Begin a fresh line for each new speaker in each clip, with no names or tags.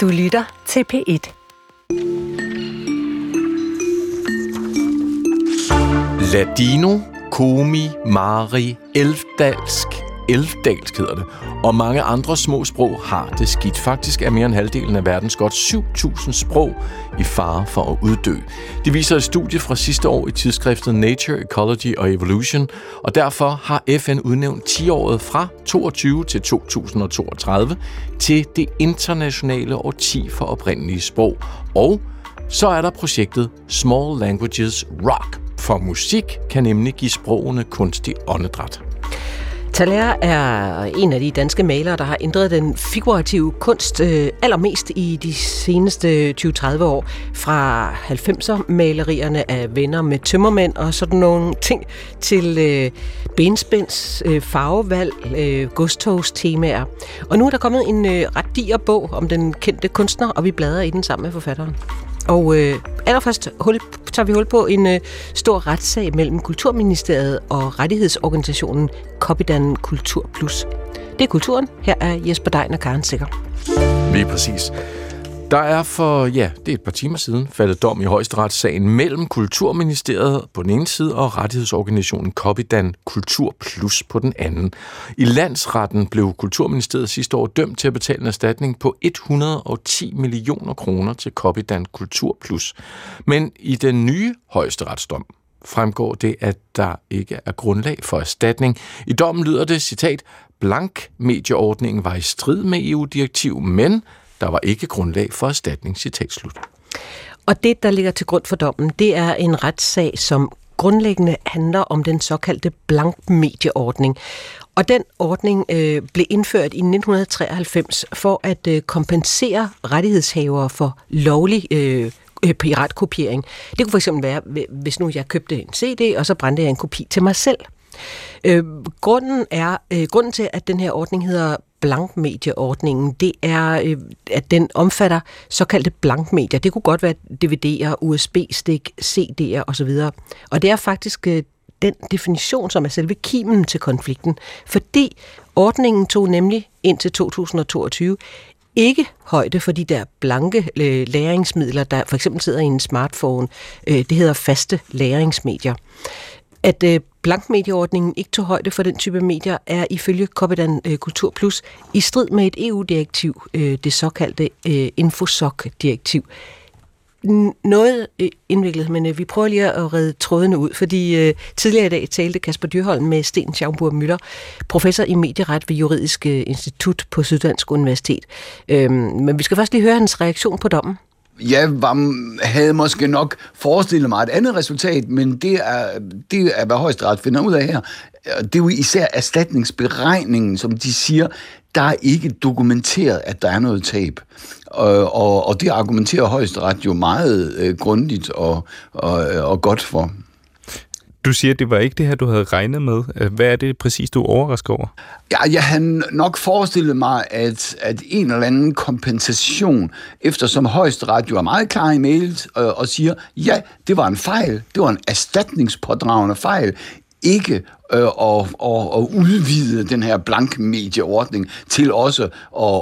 Du lytter til P1.
Ladino, Komi, Mari, Elfdalsk, Elfdalsk hedder det, og mange andre små sprog har det skidt. Faktisk er mere end halvdelen af verdens godt 7.000 sprog i fare for at uddø. Det viser et studie fra sidste år i tidsskriftet Nature, Ecology og Evolution, og derfor har FN udnævnt 10-året fra 22 til 2032 til det internationale årti for oprindelige sprog. Og så er der projektet Small Languages Rock, for musik kan nemlig give sprogene kunstig åndedræt.
Thaler er en af de danske malere, der har ændret den figurative kunst øh, allermest i de seneste 20-30 år. Fra 90'er-malerierne af venner med tømmermænd og sådan nogle ting, til øh, benspænds øh, farvevalg, øh, godstogstemaer. Og nu er der kommet en øh, ret diger bog om den kendte kunstner, og vi bladrer i den sammen med forfatteren. Og øh, allerførst hul, tager vi hul på en øh, stor retssag mellem Kulturministeriet og rettighedsorganisationen Copydan Kultur Plus. Det er kulturen. Her er Jesper Dein og Karen Sikker.
Lige præcis. Der er for, ja, det er et par timer siden, faldet dom i højesteretssagen mellem Kulturministeriet på den ene side og rettighedsorganisationen Copydan Kultur Plus på den anden. I landsretten blev Kulturministeriet sidste år dømt til at betale en erstatning på 110 millioner kroner til Copydan Kultur Plus. Men i den nye højesteretsdom fremgår det, at der ikke er grundlag for erstatning. I dommen lyder det, citat, blank medieordningen var i strid med EU-direktiv, men der var ikke grundlag for erstatning, citat slut.
Og det, der ligger til grund for dommen, det er en retssag, som grundlæggende handler om den såkaldte blankmedieordning. Og den ordning øh, blev indført i 1993 for at øh, kompensere rettighedshavere for lovlig øh, piratkopiering. Det kunne fx være, hvis nu jeg købte en CD, og så brændte jeg en kopi til mig selv. Øh, grunden er øh, grunden til, at den her ordning hedder blankmedieordningen, det er, øh, at den omfatter såkaldte blankmedier. Det kunne godt være DVD'er, USB-stik, CD'er osv. Og det er faktisk øh, den definition, som er selve kimen til konflikten, fordi ordningen tog nemlig indtil 2022 ikke højde for de der blanke øh, læringsmidler, der for eksempel sidder i en smartphone. Øh, det hedder faste læringsmedier. At øh, blankmedieordningen ikke tog højde for den type medier, er ifølge Copydan øh, Kultur Plus i strid med et EU-direktiv, øh, det såkaldte øh, Infosoc-direktiv. Noget indviklet, men vi prøver lige at redde trådene ud, fordi tidligere i dag talte Kasper Dyrholm med Sten Schaumburg Møller, professor i medieret ved Juridisk Institut på Syddansk Universitet. Øhm, men vi skal først lige høre hans reaktion på dommen
jeg var, havde måske nok forestillet mig et andet resultat, men det er, det er hvad højesteret finder ud af her. Det er jo især erstatningsberegningen, som de siger, der er ikke dokumenteret, at der er noget tab. Og, og, og det argumenterer højesteret jo meget øh, grundigt og, og, og godt for.
Du siger, at det var ikke det her, du havde regnet med. Øh, hvad er det præcis, du overrasker over?
Ja, jeg havde nok forestillet mig, at, at en eller anden kompensation, eftersom højesteret jo er meget klar i mailet og, og siger, ja, det var en fejl, det var en erstatningspådragende fejl, ikke øh, at, at, at udvide den her blankmedieordning til også at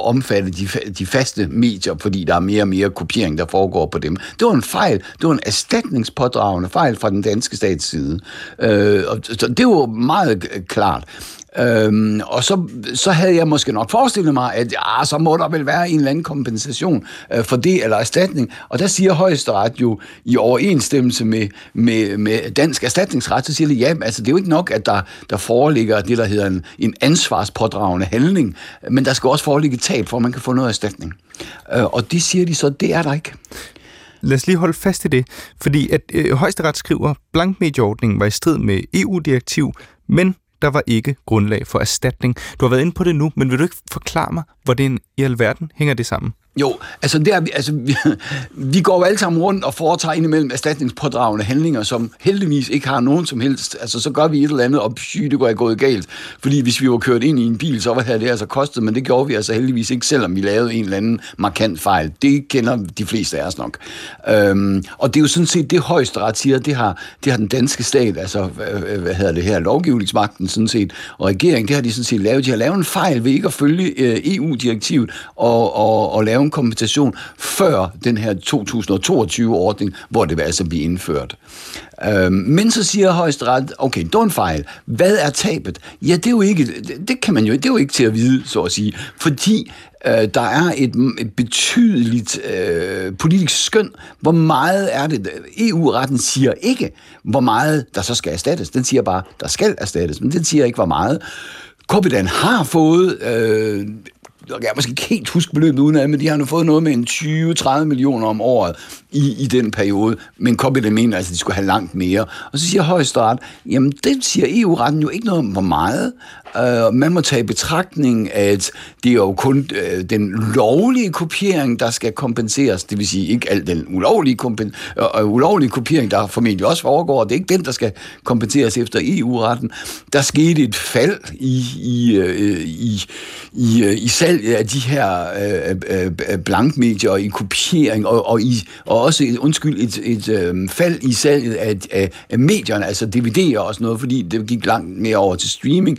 omfatte de, de faste medier, fordi der er mere og mere kopiering, der foregår på dem. Det var en fejl. Det var en erstatningspådragende fejl fra den danske stats side. Øh, og det var meget klart. Øhm, og så, så havde jeg måske nok forestillet mig, at ja, så må der vel være en eller anden kompensation øh, for det, eller erstatning. Og der siger højesteret jo i overensstemmelse med, med, med dansk erstatningsret, så siger de, ja, altså det er jo ikke nok, at der, der foreligger det, der hedder en, en ansvarspådragende handling, men der skal også foreligge tab, for at man kan få noget erstatning. Øh, og det siger de så, det er der ikke.
Lad os lige holde fast i det, fordi at øh, højesteret skriver, blankmedieordningen var i strid med EU-direktiv, men der var ikke grundlag for erstatning. Du har været inde på det nu, men vil du ikke forklare mig, hvordan i alverden hænger det sammen?
Jo, altså, det er, altså vi, vi går jo alle sammen rundt og foretager indimellem erstatningspådragende handlinger, som heldigvis ikke har nogen som helst. Altså, så gør vi et eller andet, og psy, det går gået galt. Fordi hvis vi var kørt ind i en bil, så havde det altså kostet, men det gjorde vi altså heldigvis ikke, selvom vi lavede en eller anden markant fejl. Det kender de fleste af os nok. Øhm, og det er jo sådan set det højesteret siger, det har, det har den danske stat, altså, øh, øh, hvad hedder det her, lovgivningsmagten sådan set, og regeringen, det har de sådan set lavet. De har lavet en fejl ved ikke at følge øh, EU-direktivet og, og, og lave nogen kompensation før den her 2022-ordning, hvor det vil altså blive indført. Øh, men så siger højesteret, okay, det var en fejl. Hvad er tabet? Ja, det er jo ikke, det, det kan man jo, det er jo ikke til at vide, så at sige, fordi øh, der er et, et betydeligt øh, politisk skøn. Hvor meget er det? EU-retten siger ikke, hvor meget der så skal erstattes. Den siger bare, der skal erstattes, men den siger ikke, hvor meget. Korpidan har fået øh, jeg kan måske ikke helt huske beløbet uden af, men de har nu fået noget med en 20-30 millioner om året i, i den periode, men Corbyn mener altså, at de skulle have langt mere. Og så siger højesteret, jamen det siger EU-retten jo ikke noget om, hvor meget. Uh, man må tage i betragtning, at det er jo kun uh, den lovlige kopiering, der skal kompenseres. Det vil sige ikke al den ulovlige, kompen- uh, ulovlige kopiering, der formentlig også foregår. Det er ikke den, der skal kompenseres efter EU-retten. Der skete et fald i, i, uh, i, i, uh, i salget af de her uh, uh, blankmedier og i kopiering og, og, i, og også et, undskyld, et, et uh, fald i salget af, af, af medierne, altså DVD'er og sådan noget, fordi det gik langt mere over til streaming.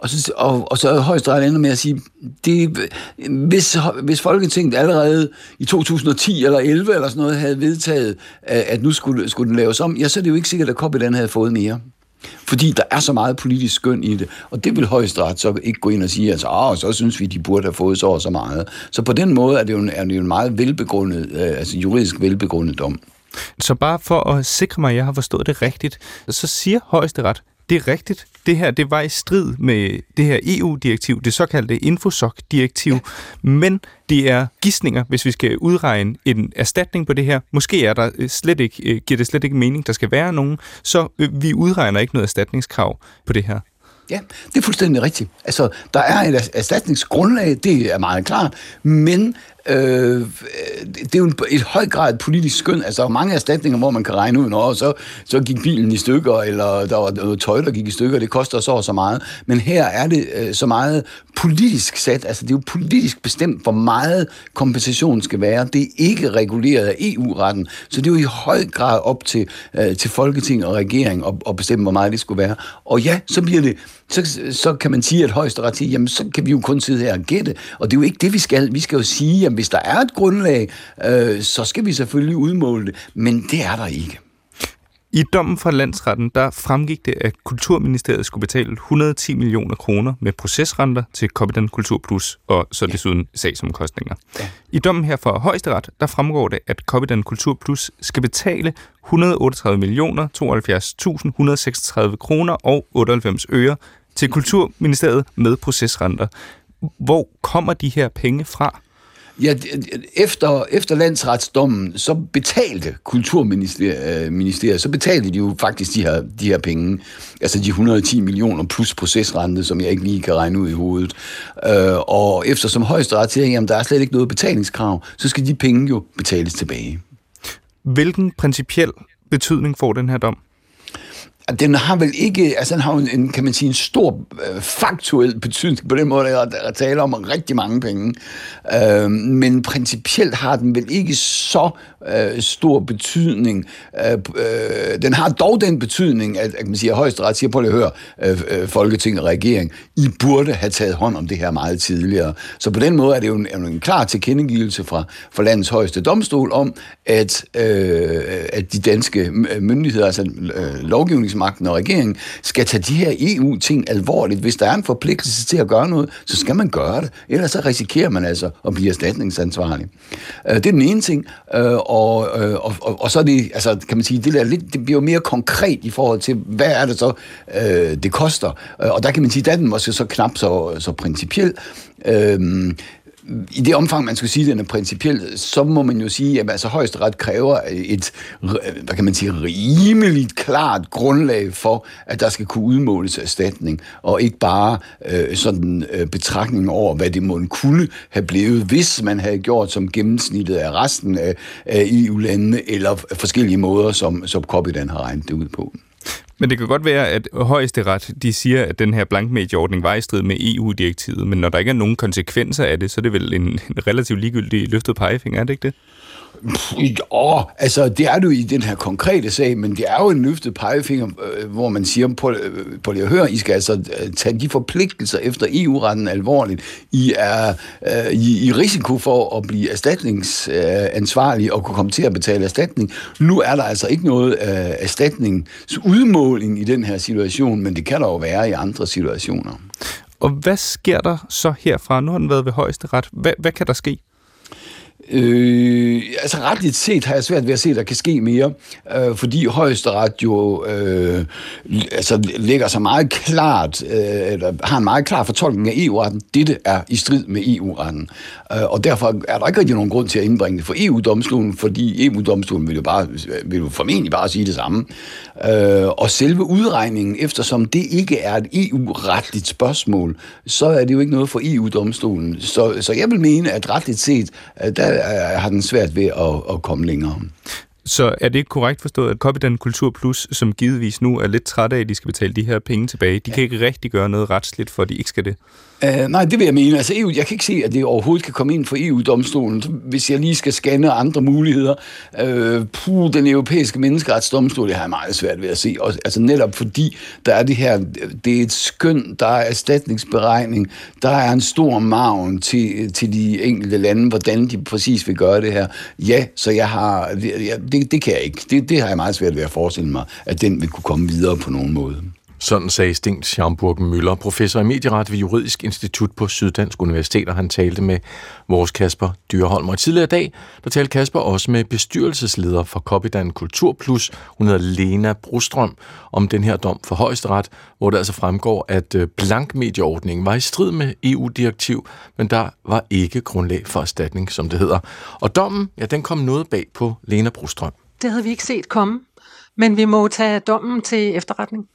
Og så, og, og så højesteret ender med at sige, det, hvis, hvis Folketinget allerede i 2010 eller 11 eller sådan noget havde vedtaget, at nu skulle, skulle den laves om, ja, så er det jo ikke sikkert, at Copydan havde fået mere. Fordi der er så meget politisk skøn i det, og det vil højesteret så ikke gå ind og sige, altså, ah, så synes vi, de burde have fået så og så meget. Så på den måde er det jo en, er det jo en meget velbegrundet, øh, altså juridisk velbegrundet dom.
Så bare for at sikre mig, at jeg har forstået det rigtigt, så siger højesteret, det er rigtigt. Det her det var i strid med det her EU-direktiv, det såkaldte Infosoc-direktiv, ja. men det er gissninger, hvis vi skal udregne en erstatning på det her. Måske er der øh, slet ikke, øh, giver det slet ikke mening, der skal være nogen, så øh, vi udregner ikke noget erstatningskrav på det her.
Ja, det er fuldstændig rigtigt. Altså, der er et erstatningsgrundlag, det er meget klart, men øh, det er jo et høj grad politisk skøn. Altså, der er mange erstatninger, hvor man kan regne ud, når så, så gik bilen i stykker, eller der var noget tøj, der gik i stykker, det koster så og så meget. Men her er det øh, så meget politisk sat, altså det er jo politisk bestemt, hvor meget kompensation skal være. Det er ikke reguleret af EU-retten, så det er jo i høj grad op til, øh, til Folketing og regering at, at bestemme, hvor meget det skulle være. Og ja, så bliver det så, så kan man sige, at højesteret siger, jamen så kan vi jo kun sidde her og gætte. Og det er jo ikke det, vi skal. Vi skal jo sige, jamen, hvis der er et grundlag, øh, så skal vi selvfølgelig udmåle det. Men det er der ikke.
I dommen fra landsretten, der fremgik det, at Kulturministeriet skulle betale 110 millioner kroner med procesrenter til Copydan Kultur Plus, og så desuden ja. sagsomkostninger. Ja. I dommen her fra Højesteret, der fremgår det, at Copydan Kultur Plus skal betale 138 millioner 72.136 kroner og 98 øre til Kulturministeriet med procesrenter. Hvor kommer de her penge fra?
Ja, efter, efter landsretsdommen, så betalte Kulturministeriet, så betalte de jo faktisk de her, de her penge, altså de 110 millioner plus procesrente, som jeg ikke lige kan regne ud i hovedet. Øh, og eftersom højesteret siger, jamen der er slet ikke noget betalingskrav, så skal de penge jo betales tilbage.
Hvilken principiel betydning får den her dom?
Den har vel ikke, altså den har jo en, kan man sige, en stor øh, faktuel betydning på den måde, at der taler om rigtig mange penge. Øh, men principielt har den vel ikke så øh, stor betydning. Øh, øh, den har dog den betydning, at, at man siger, at højesteret siger, på at høre, øh, øh, Folketing og regering, I burde have taget hånd om det her meget tidligere. Så på den måde er det jo en, en klar tilkendegivelse fra, fra landets højeste domstol om, at, øh, at de danske øh, myndigheder, altså øh, lovgivningsmagten og regeringen, skal tage de her EU-ting alvorligt. Hvis der er en forpligtelse til at gøre noget, så skal man gøre det. Ellers så risikerer man altså at blive erstatningsansvarlig. Øh, det er den ene ting. Øh, og, øh, og, og, og så er det, altså, kan man sige, det, der lidt, det bliver jo mere konkret i forhold til, hvad er det så, øh, det koster. Øh, og der kan man sige, at den måske så knap så, så principiel. Øh, i det omfang, man skulle sige, at den er principiel, så må man jo sige, at altså, højesteret kræver et, hvad kan man sige, rimeligt klart grundlag for, at der skal kunne udmåles erstatning, og ikke bare øh, sådan øh, betragtning over, hvad det må kunne have blevet, hvis man havde gjort som gennemsnittet af resten af, af EU-landene, eller forskellige måder, som, som Copydan har regnet det ud på.
Men det kan godt være, at højesteret de siger, at den her blankmedieordning var i strid med EU-direktivet, men når der ikke er nogen konsekvenser af det, så er det vel en relativt ligegyldig løftet pegefinger, er det ikke det?
Åh, altså det er du i den her konkrete sag, men det er jo en løftet pegefinger, øh, hvor man siger, på, øh, på det at høre, I skal altså øh, tage de forpligtelser efter EU-retten alvorligt. I er øh, I, i risiko for at blive erstatningsansvarlige og kunne komme til at betale erstatning. Nu er der altså ikke noget øh, erstatningsudmåling i den her situation, men det kan der jo være i andre situationer.
Og hvad sker der så herfra? Nu har den været ved højeste ret. Hvad, hvad kan der ske?
Øh, altså retligt set har jeg svært ved at se, at der kan ske mere, øh, fordi højesteret jo øh, altså, lægger sig meget klart, øh, eller har en meget klar fortolkning af EU-retten. Dette er i strid med EU-retten. Øh, og derfor er der ikke rigtig nogen grund til at indbringe det for EU-domstolen, fordi EU-domstolen vil jo, bare, vil jo formentlig bare sige det samme. Øh, og selve udregningen, eftersom det ikke er et EU-retligt spørgsmål, så er det jo ikke noget for EU-domstolen. Så, så jeg vil mene, at retligt set, øh, der der har den svært ved at, at komme længere.
Så er det ikke korrekt forstået, at Copydan Kultur Plus, som givetvis nu er lidt træt af, at de skal betale de her penge tilbage, de ja. kan ikke rigtig gøre noget retsligt, for at de ikke skal det?
Uh, nej, det vil jeg mene. Altså, EU, jeg kan ikke se, at det overhovedet kan komme ind for EU-domstolen, hvis jeg lige skal scanne andre muligheder. Uh, puh, den europæiske menneskeretsdomstol, det har jeg meget svært ved at se. Og, altså netop fordi, der er det her, det er et skøn, der er erstatningsberegning, der er en stor maven til, til de enkelte lande, hvordan de præcis vil gøre det her. Ja, så jeg har, det, det, det kan jeg ikke. Det, det har jeg meget svært ved at forestille mig, at den vil kunne komme videre på nogen måde.
Sådan sagde Sten Schamburg Møller, professor i medieret ved Juridisk Institut på Syddansk Universitet, og han talte med vores Kasper Dyrholm. Og tidligere i dag, der talte Kasper også med bestyrelsesleder for Copydan Kultur Plus, hun hedder Lena Brostrøm, om den her dom for højesteret, hvor det altså fremgår, at øh, blankmedieordningen var i strid med EU-direktiv, men der var ikke grundlag for erstatning, som det hedder. Og dommen, ja, den kom noget bag på Lena Brostrøm.
Det havde vi ikke set komme, men vi må tage dommen til efterretning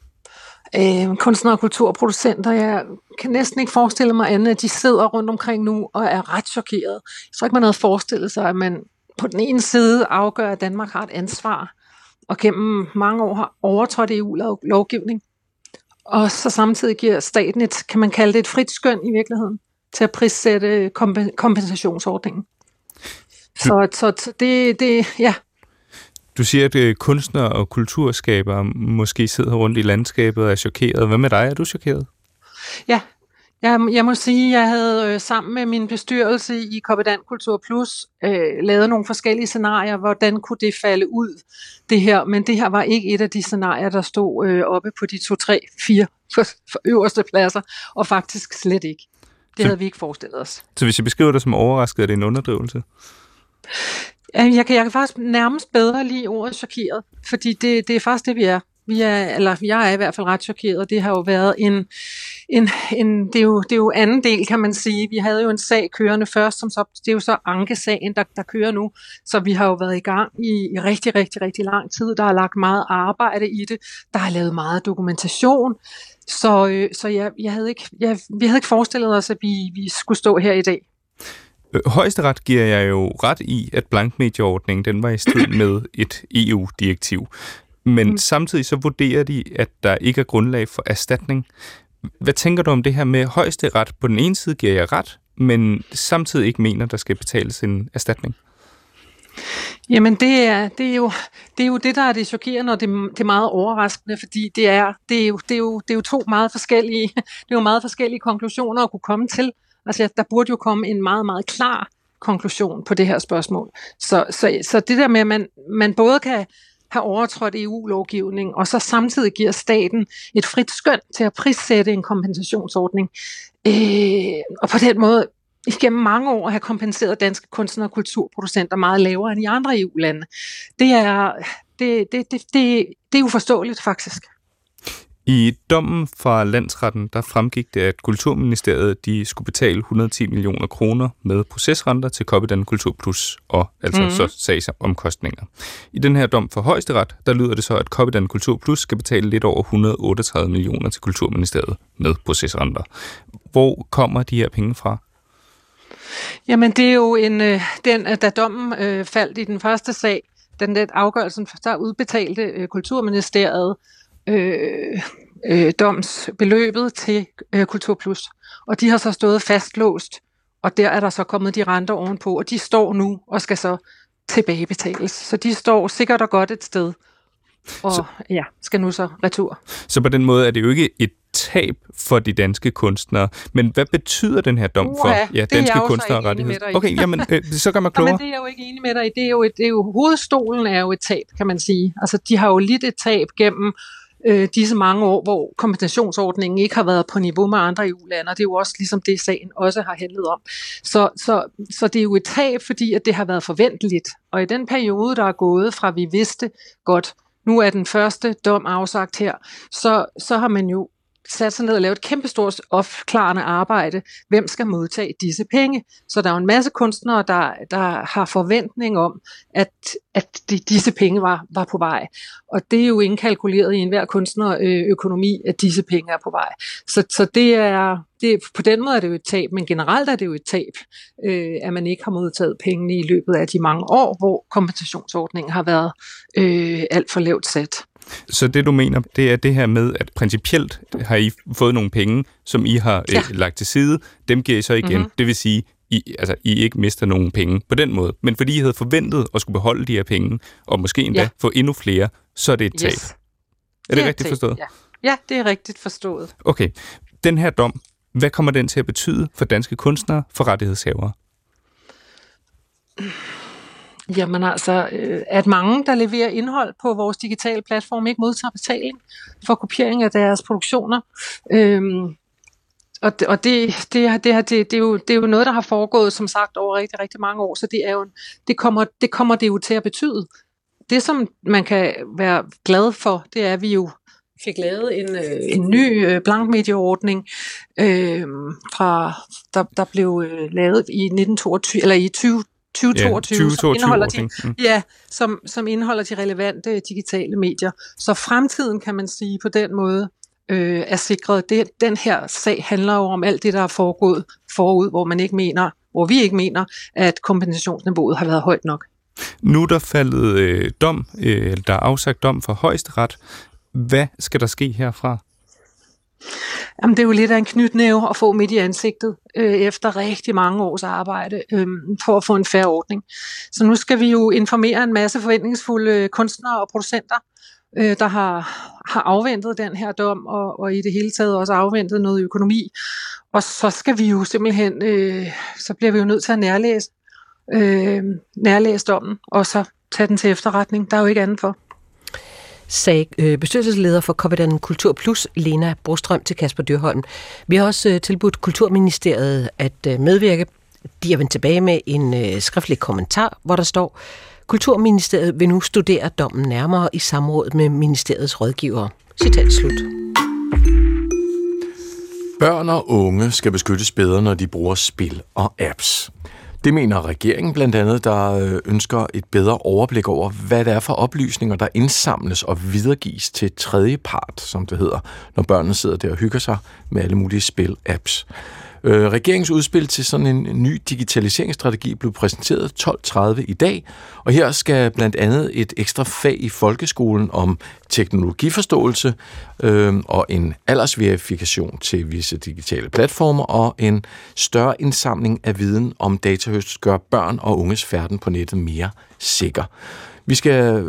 øh, kunstnere og kulturproducenter. Jeg kan næsten ikke forestille mig andet, at de sidder rundt omkring nu og er ret chokeret. Jeg tror ikke, man havde forestillet sig, at man på den ene side afgør, at Danmark har et ansvar, og gennem mange år har overtrådt EU-lovgivning, og så samtidig giver staten et, kan man kalde det et frit skøn i virkeligheden, til at prissætte kompensationsordningen. Så, så, så det, det, ja,
du siger, at øh, kunstnere og kulturskabere måske sidder rundt i landskabet og er chokeret. Hvad med dig? Er du chokeret?
Ja, jeg, jeg må sige, at jeg havde øh, sammen med min bestyrelse i Koppedan Kultur Plus øh, lavet nogle forskellige scenarier, hvordan kunne det falde ud, det her. Men det her var ikke et af de scenarier, der stod øh, oppe på de to, tre, fire for, for øverste pladser, og faktisk slet ikke. Det så, havde vi ikke forestillet os.
Så hvis jeg beskriver det som overrasket, er det en underdrivelse?
Jeg kan, jeg kan faktisk nærmest bedre lide ordet chokeret, fordi det, det er faktisk det, vi er. Vi er, eller jeg er i hvert fald ret chokeret, og det har jo været en, en, en det, er jo, det er jo anden del, kan man sige. Vi havde jo en sag kørende først, som så, det er jo så ankesagen, der, der kører nu, så vi har jo været i gang i, i rigtig, rigtig, rigtig lang tid. Der er lagt meget arbejde i det, der er lavet meget dokumentation, så, øh, så jeg, jeg havde ikke, jeg, vi havde ikke forestillet os, at vi, vi skulle stå her i dag.
Øh, højesteret giver jeg jo ret i, at blankmedieordningen den var i strid med et EU-direktiv. Men mm. samtidig så vurderer de, at der ikke er grundlag for erstatning. Hvad tænker du om det her med højesteret? På den ene side giver jeg ret, men samtidig ikke mener, der skal betales en erstatning.
Jamen det er, det, er jo, det er jo det, der er det chokerende, og det, det er meget overraskende, fordi det er, det, er jo, det, er jo, det er jo to meget forskellige, det er jo meget forskellige konklusioner at kunne komme til. Altså, der burde jo komme en meget, meget klar konklusion på det her spørgsmål. Så, så, så det der med, at man, man både kan have overtrådt EU-lovgivning, og så samtidig giver staten et frit skøn til at prissætte en kompensationsordning. Øh, og på den måde igennem mange år have kompenseret danske kunstnere og kulturproducenter meget lavere end i andre EU-lande. Det er, det, det, det, det, det er uforståeligt faktisk.
I dommen fra landsretten, der fremgik det, at Kulturministeriet de skulle betale 110 millioner kroner med procesrenter til Copydan Kultur Plus og altså mm-hmm. så sagsomkostninger. I den her dom for højesteret, der lyder det så, at Copydan Kultur Plus skal betale lidt over 138 millioner til Kulturministeriet med procesrenter. Hvor kommer de her penge fra?
Jamen det er jo en, øh, den, da dommen øh, faldt i den første sag, den der afgørelsen, der udbetalte øh, Kulturministeriet øh, øh, domsbeløbet til øh, Kultur Plus. Og de har så stået fastlåst, og der er der så kommet de renter ovenpå, og de står nu og skal så tilbagebetales. Så de står sikkert og godt et sted, og så, ja, skal nu så retur.
Så på den måde er det jo ikke et tab for de danske kunstnere. Men hvad betyder den her dom
Uha,
for ja, danske kunstnere og rettigheder? Okay, jamen, øh, så gør man klogere.
men det er jo ikke enig med dig i. Det er jo, et, det er jo, hovedstolen er jo et tab, kan man sige. Altså, de har jo lidt et tab gennem øh, disse mange år, hvor kompensationsordningen ikke har været på niveau med andre EU-lande, og det er jo også ligesom det, sagen også har handlet om. Så, så, så det er jo et tab, fordi at det har været forventeligt. Og i den periode, der er gået fra vi vidste godt, nu er den første dom afsagt her, så, så har man jo sat sig ned og lavet et kæmpestort opklarende arbejde. Hvem skal modtage disse penge? Så der er jo en masse kunstnere, der, der har forventning om, at, at de, disse penge var, var på vej. Og det er jo indkalkuleret i enhver kunstnerøkonomi, øh, at disse penge er på vej. Så, så det er, det, på den måde er det jo et tab, men generelt er det jo et tab, øh, at man ikke har modtaget pengene i løbet af de mange år, hvor kompensationsordningen har været øh, alt for lavt sat.
Så det du mener, det er det her med, at principielt har I fået nogle penge, som I har ja. øh, lagt til side, dem giver I så igen. Mm-hmm. Det vil sige, I, altså, I ikke mister nogen penge på den måde. Men fordi I havde forventet at skulle beholde de her penge, og måske endda ja. få endnu flere, så er det et tab. Yes. Er det, det er rigtigt forstået?
Ja. ja, det er rigtigt forstået.
Okay. Den her dom, hvad kommer den til at betyde for danske kunstnere, for rettighedshavere?
Jamen altså, øh, at mange, der leverer indhold på vores digitale platform, ikke modtager betaling for kopiering af deres produktioner. Øhm, og det, og det, det, det, det, det, er jo, det er jo noget, der har foregået, som sagt, over rigtig, rigtig mange år, så det, er jo, det, kommer, det kommer det jo til at betyde. Det, som man kan være glad for, det er, at vi jo fik lavet en, øh, en ny øh, blankmedieordning, øh, fra, der, der blev øh, lavet i 1922, eller i 20, 2022, ja, 2022 som, indeholder de, mm. ja, som, som indeholder de relevante digitale medier. Så fremtiden, kan man sige, på den måde øh, er sikret. Det, den her sag handler jo om alt det, der er foregået forud, hvor man ikke mener, hvor vi ikke mener, at kompensationsniveauet har været højt nok.
Nu er der faldet øh, dom, øh, der er afsagt dom for højesteret. Hvad skal der ske herfra?
Jamen, det er jo lidt af en knytnæve at få midt i ansigtet øh, efter rigtig mange års arbejde øh, for at få en færre ordning. Så nu skal vi jo informere en masse forventningsfulde øh, kunstnere og producenter, øh, der har, har afventet den her dom, og, og i det hele taget også afventet noget økonomi. Og så skal vi jo simpelthen, øh, så bliver vi jo nødt til at nærlæse, øh, nærlæse dommen, og så tage den til efterretning. Der er jo ikke andet for
sagde øh, bestyrelsesleder for Coppedan Kultur Plus, Lena Brostrøm til Kasper Dyrholm. Vi har også øh, tilbudt Kulturministeriet at øh, medvirke. De har vendt tilbage med en øh, skriftlig kommentar, hvor der står, Kulturministeriet vil nu studere dommen nærmere i samråd med ministeriets rådgivere. Citat slut.
Børn og unge skal beskyttes bedre, når de bruger spil og apps. Det mener regeringen blandt andet, der øh, ønsker et bedre overblik over, hvad det er for oplysninger, der indsamles og videregives til tredje part, som det hedder, når børnene sidder der og hygger sig med alle mulige spil-apps. Øh, regeringens udspil til sådan en ny digitaliseringsstrategi blev præsenteret 12.30 i dag, og her skal blandt andet et ekstra fag i folkeskolen om teknologiforståelse øh, og en aldersverifikation til visse digitale platformer og en større indsamling af viden om datahøst gør børn og unges færden på nettet mere sikker. Vi skal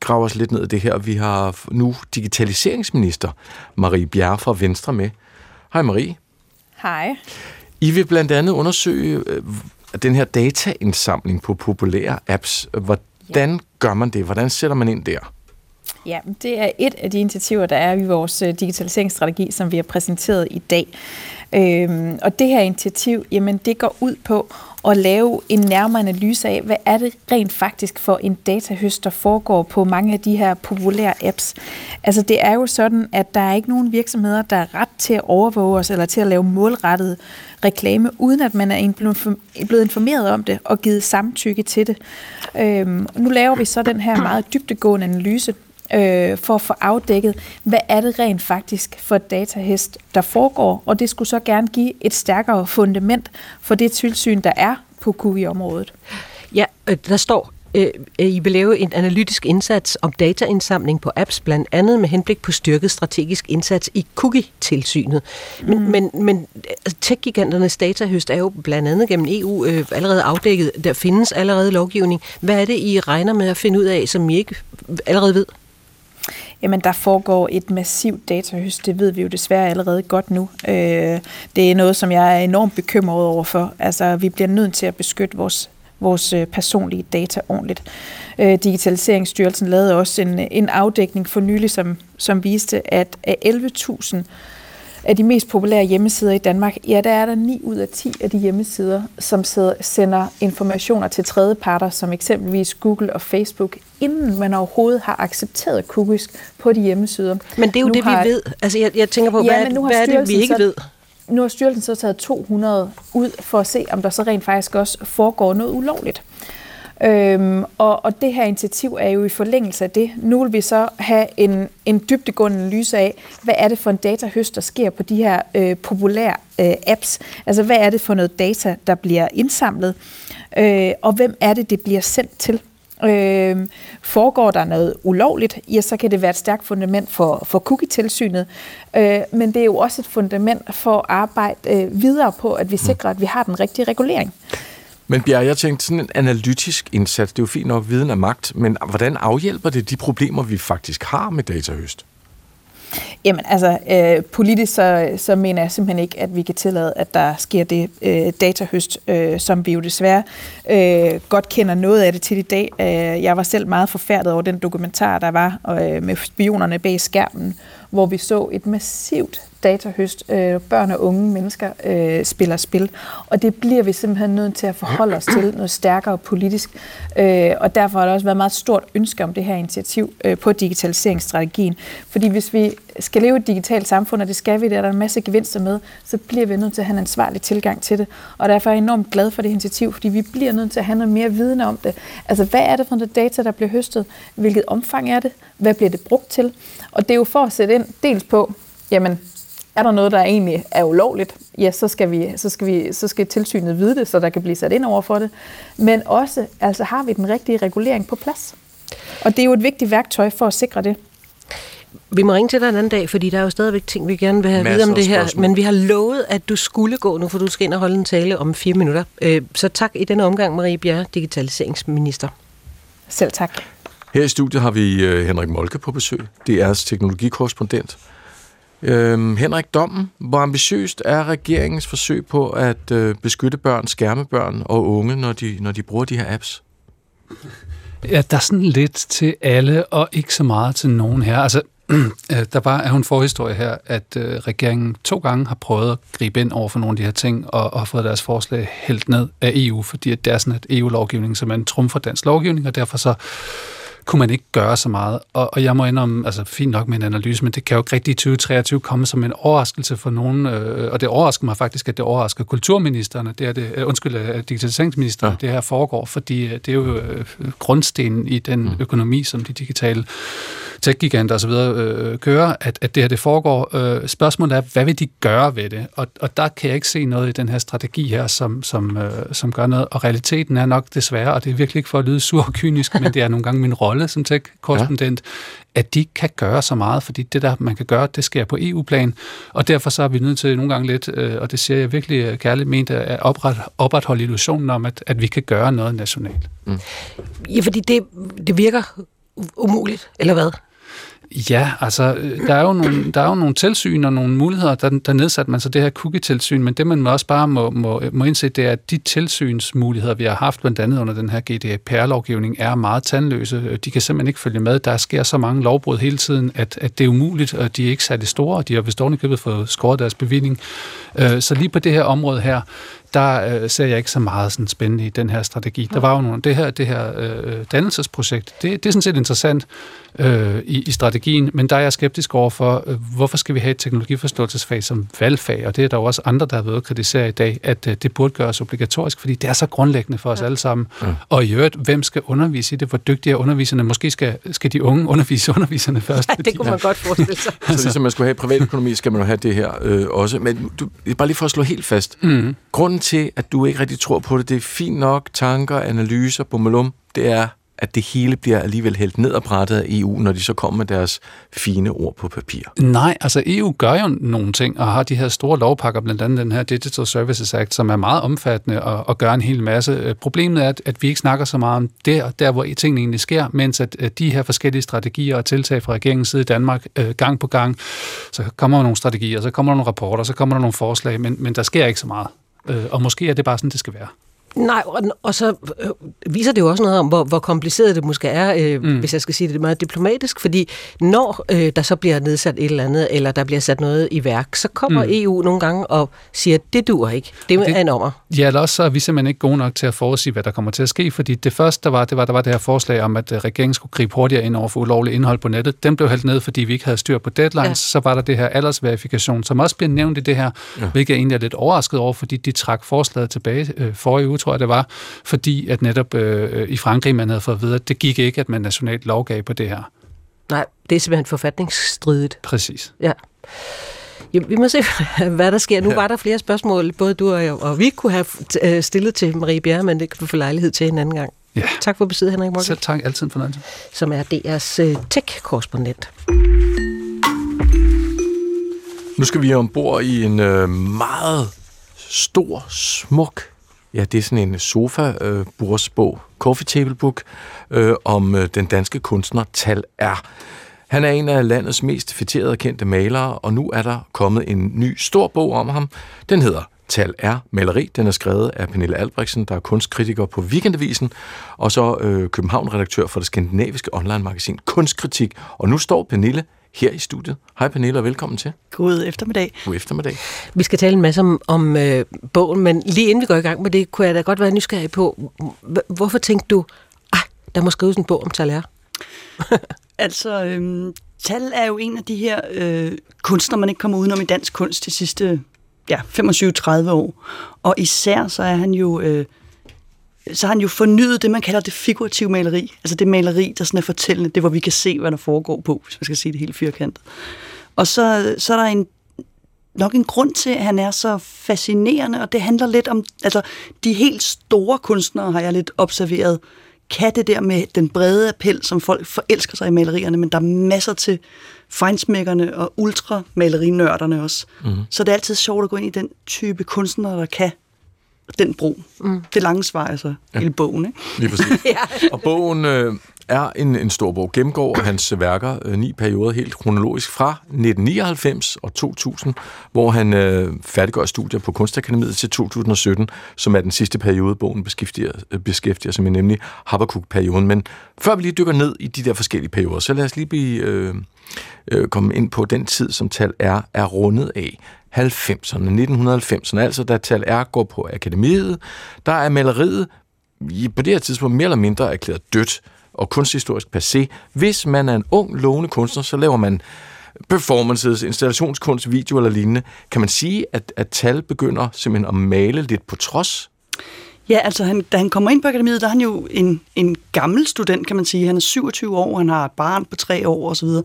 grave os lidt ned i det her. Vi har nu digitaliseringsminister Marie Bjerre fra Venstre med. Hej Marie.
Hej.
I vil blandt andet undersøge øh, den her dataindsamling på populære apps. Hvordan ja. gør man det? Hvordan sætter man ind der?
Ja, det er et af de initiativer, der er i vores øh, digitaliseringsstrategi, som vi har præsenteret i dag. Øhm, og det her initiativ, jamen det går ud på at lave en nærmere analyse af, hvad er det rent faktisk for en datahøst, der foregår på mange af de her populære apps. Altså det er jo sådan, at der er ikke nogen virksomheder, der er ret til at overvåge os eller til at lave målrettet reklame, uden at man er blevet informeret om det og givet samtykke til det. Øhm, nu laver vi så den her meget dybtegående analyse, øh, for at få afdækket, hvad er det rent faktisk for et datahest, der foregår, og det skulle så gerne give et stærkere fundament for det tilsyn, der er på QI-området.
Ja, øh, der står øh, I vil lave en analytisk indsats om dataindsamling på apps, blandt andet med henblik på styrket strategisk indsats i cookie-tilsynet. Men, mm. men, men altså, tech-giganternes datahøst er jo blandt andet gennem EU øh, allerede afdækket. Der findes allerede lovgivning. Hvad er det, I regner med at finde ud af, som I ikke allerede ved?
Jamen, der foregår et massivt datahøst, det ved vi jo desværre allerede godt nu. Øh, det er noget, som jeg er enormt bekymret over for. Altså, vi bliver nødt til at beskytte vores, vores øh, personlige data ordentligt. Øh, Digitaliseringsstyrelsen lavede også en, en afdækning for nylig, som, som viste, at af 11.000 af de mest populære hjemmesider i Danmark, ja, der er der 9 ud af 10 af de hjemmesider, som sender informationer til tredjeparter, som eksempelvis Google og Facebook, inden man overhovedet har accepteret cookies på de hjemmesider.
Men det er jo nu det, har, vi ved. Altså, jeg, jeg tænker på, ja, hvad, nu hvad er det, vi ikke så, ved?
Nu har styrelsen så taget 200 ud for at se, om der så rent faktisk også foregår noget ulovligt. Øhm, og, og det her initiativ er jo i forlængelse af det. Nu vil vi så have en, en dybdegående analyse af, hvad er det for en datahøst, der sker på de her øh, populære øh, apps. Altså, hvad er det for noget data, der bliver indsamlet, øh, og hvem er det, det bliver sendt til. Øh, foregår der noget ulovligt, ja, så kan det være et stærkt fundament for, for cookie-tilsynet, øh, men det er jo også et fundament for at arbejde øh, videre på, at vi sikrer, at vi har den rigtige regulering.
Men Bjerg, jeg tænkte sådan en analytisk indsats, det er jo fint nok viden af magt, men hvordan afhjælper det de problemer, vi faktisk har med datahøst?
Jamen altså, øh, politisk så, så mener jeg simpelthen ikke, at vi kan tillade, at der sker det øh, datahøst, øh, som vi jo desværre øh, godt kender noget af det til i dag. Øh, jeg var selv meget forfærdet over den dokumentar, der var øh, med spionerne bag skærmen, hvor vi så et massivt datahøst. Øh, børn og unge mennesker øh, spiller spil, og det bliver vi simpelthen nødt til at forholde os til noget stærkere politisk. Øh, og derfor har der også været meget stort ønske om det her initiativ øh, på digitaliseringsstrategien. Fordi hvis vi skal leve i et digitalt samfund, og det skal vi, der er der en masse gevinster med, så bliver vi nødt til at have en ansvarlig tilgang til det. Og derfor er jeg enormt glad for det initiativ, fordi vi bliver nødt til at have noget mere viden om det. Altså, hvad er det for noget data, der bliver høstet? Hvilket omfang er det? Hvad bliver det brugt til? Og det er jo for at sætte ind dels på, jamen, er der noget, der egentlig er ulovligt, ja, så skal, vi, så, skal vi, så skal tilsynet vide det, så der kan blive sat ind over for det. Men også, altså har vi den rigtige regulering på plads? Og det er jo et vigtigt værktøj for at sikre det.
Vi må ringe til dig en anden dag, fordi der er jo stadigvæk ting, vi gerne vil have vide om det her. Spørgsmål. Men vi har lovet, at du skulle gå nu, for du skal ind og holde en tale om fire minutter. Øh, så tak i denne omgang, Marie Bjerre, digitaliseringsminister.
Selv tak.
Her i studiet har vi øh, Henrik Molke på besøg, DR's teknologikorrespondent. Øhm, Henrik Dommen, hvor ambitiøst er regeringens forsøg på at øh, beskytte børn, skærme børn og unge, når de, når de bruger de her apps?
Ja, der er sådan lidt til alle, og ikke så meget til nogen her. Altså, øh, der var, er jo en forhistorie her, at øh, regeringen to gange har prøvet at gribe ind over for nogle af de her ting, og, og har fået deres forslag hældt ned af EU, fordi at det er sådan et EU-lovgivning, som er en trumfer dansk lovgivning, og derfor så kunne man ikke gøre så meget. Og, og jeg må indrømme, altså fint nok med en analyse, men det kan jo ikke rigtig i 2023 komme som en overraskelse for nogen, øh, og det overrasker mig faktisk, at det overrasker kulturministerne, det er det, uh, undskyld, uh, digitaliseringsministeren, ja. det her foregår, fordi uh, det er jo uh, grundstenen i den mm. økonomi, som de digitale tech-giganter osv. Øh, kører, at, at det her det foregår. Øh, spørgsmålet er, hvad vil de gøre ved det? Og, og der kan jeg ikke se noget i den her strategi her, som, som, øh, som gør noget. Og realiteten er nok desværre, og det er virkelig ikke for at lyde sur og kynisk, men det er nogle gange min rolle som tech-korrespondent, ja. at de kan gøre så meget, fordi det der, man kan gøre, det sker på EU-plan, og derfor så er vi nødt til nogle gange lidt, øh, og det siger jeg virkelig øh, kærligt ment, at opret, opretholde illusionen om, at, at vi kan gøre noget nationalt. Mm.
Ja, fordi det, det virker umuligt, eller hvad?
Ja, altså, øh, der er jo nogle, der er jo nogle tilsyn og nogle muligheder, der, der nedsatte man så det her cookie-tilsyn, men det man også bare må, må, må indse, det er, at de tilsynsmuligheder, vi har haft blandt andet under den her GDPR-lovgivning, er meget tandløse. Øh, de kan simpelthen ikke følge med. Der sker så mange lovbrud hele tiden, at, at det er umuligt, og de er ikke særlig store, og de har vist købet fået skåret deres bevilling. Øh, så lige på det her område her, der øh, ser jeg ikke så meget sådan spændende i den her strategi. Der var jo nogle, det her, det her øh, dannelsesprojekt, det, det er sådan set interessant øh, i, i strategien, men der er jeg skeptisk over for, øh, hvorfor skal vi have et teknologiforståelsesfag som valgfag, og det er der jo også andre, der har været at kritisere i dag, at øh, det burde gøres obligatorisk, fordi det er så grundlæggende for os ja. alle sammen. Ja. Og i øvrigt, hvem skal undervise i det? Hvor dygtige er underviserne? Måske skal, skal de unge undervise underviserne først.
Ja, det kunne man ja. godt forestille sig.
så ligesom man skulle have privatøkonomi, skal man jo have det her øh, også. Men du, bare lige for at slå helt fast. Mm. Grunden til, at du ikke rigtig tror på det, det er fint nok tanker, analyser, bummelum, det er at det hele bliver alligevel hældt ned og brættet af EU, når de så kommer med deres fine ord på papir?
Nej, altså EU gør jo nogle ting, og har de her store lovpakker, blandt andet den her Digital Services Act, som er meget omfattende og, og gør en hel masse. Øh, problemet er, at, at vi ikke snakker så meget om det, der hvor tingene egentlig sker, mens at, at de her forskellige strategier og tiltag fra regeringens side i Danmark øh, gang på gang, så kommer der nogle strategier, så kommer der nogle rapporter, så kommer der nogle forslag, men, men der sker ikke så meget. Øh, og måske er det bare sådan, det skal være.
Nej, og, og så øh, viser det jo også noget om, hvor, hvor kompliceret det måske er, øh, mm. hvis jeg skal sige det meget diplomatisk, fordi når øh, der så bliver nedsat et eller andet, eller der bliver sat noget i værk, så kommer mm. EU nogle gange og siger, det duer ikke. Det, det er en ommer.
Ja, eller også så er vi simpelthen ikke gode nok til at forudsige, hvad der kommer til at ske, fordi det første, der var, det var, der var det her forslag om, at øh, regeringen skulle gribe hurtigere ind over for ulovligt indhold på nettet. Den blev hældt ned, fordi vi ikke havde styr på deadlines. Ja. Så var der det her aldersverifikation, som også bliver nævnt i det her, ja. hvilket jeg egentlig er lidt overrasket over, fordi de trak forslaget tilbage øh, forrige uge, tror jeg det var, fordi at netop øh, i Frankrig man havde fået at vide, at det gik ikke, at man nationalt lovgav på det her.
Nej, det er simpelthen forfatningsstridigt.
Præcis.
Ja. Ja, vi må se, hvad der sker. Nu var der flere spørgsmål, både du og jeg, og vi kunne have øh, stillet til Marie Bjerre, men det kan du få lejlighed til en anden gang.
Ja.
Tak for besøget, Henrik Morgan.
Selv tak. Altid en fornøjelse.
Som er DR's uh, tech-korrespondent.
Nu skal vi ombord i en øh, meget stor, smuk Ja, det er sådan en sofa-bordsbog, coffee table book, øh, om øh, den danske kunstner Tal R. Han er en af landets mest fætterede og kendte malere, og nu er der kommet en ny stor bog om ham. Den hedder Tal R. Maleri. Den er skrevet af Pernille Albrechtsen, der er kunstkritiker på Weekendavisen, og så øh, København-redaktør for det skandinaviske online-magasin Kunstkritik. Og nu står Pernille her i studiet. Hej Pernille, og velkommen til.
God eftermiddag.
God eftermiddag.
Vi skal tale en masse om, om øh, bogen, men lige inden vi går i gang med det, kunne jeg da godt være nysgerrig på, hvorfor tænkte du, ah, der må skrives en bog om Taler?
altså, øhm, Tal er jo en af de her øh, kunstnere, man ikke kommer udenom i dansk kunst de sidste ja, 25-30 år. Og især så er han jo... Øh, så har han jo fornyet det, man kalder det figurative maleri. Altså det maleri, der sådan er fortællende. Det, hvor vi kan se, hvad der foregår på, hvis man skal sige det helt firkantet. Og så, så er der en, nok en grund til, at han er så fascinerende, og det handler lidt om, altså de helt store kunstnere har jeg lidt observeret, kan det der med den brede appel, som folk forelsker sig i malerierne, men der er masser til fejnsmækkerne og ultramalerinørderne også. Mm. Så det er altid sjovt at gå ind i den type kunstnere, der kan den bro. Mm. Det lange svar er så ja. hele bogen. Ikke?
Lige præcis. ja. Og bogen øh, er en, en stor bog. Gennemgår hans værker øh, ni perioder helt kronologisk fra 1999 og 2000, hvor han øh, færdiggør studier på Kunstakademiet til 2017, som er den sidste periode, bogen beskæftiger, øh, beskæftiger sig med, nemlig Habakkuk-perioden. Men før vi lige dykker ned i de der forskellige perioder, så lad os lige blive, øh, øh, komme ind på den tid, som tal er, er rundet af. 90'erne, 1990'erne, altså da Tal R går på akademiet, der er maleriet på det her tidspunkt mere eller mindre erklæret dødt og kunsthistorisk passé. Hvis man er en ung, lovende kunstner, så laver man performances, installationskunst, video eller lignende. Kan man sige, at, at Tal begynder simpelthen at male lidt på trods?
Ja, altså han, da han kommer ind på akademiet, der er han jo en, en gammel student, kan man sige. Han er 27 år, han har et barn på tre år osv., og,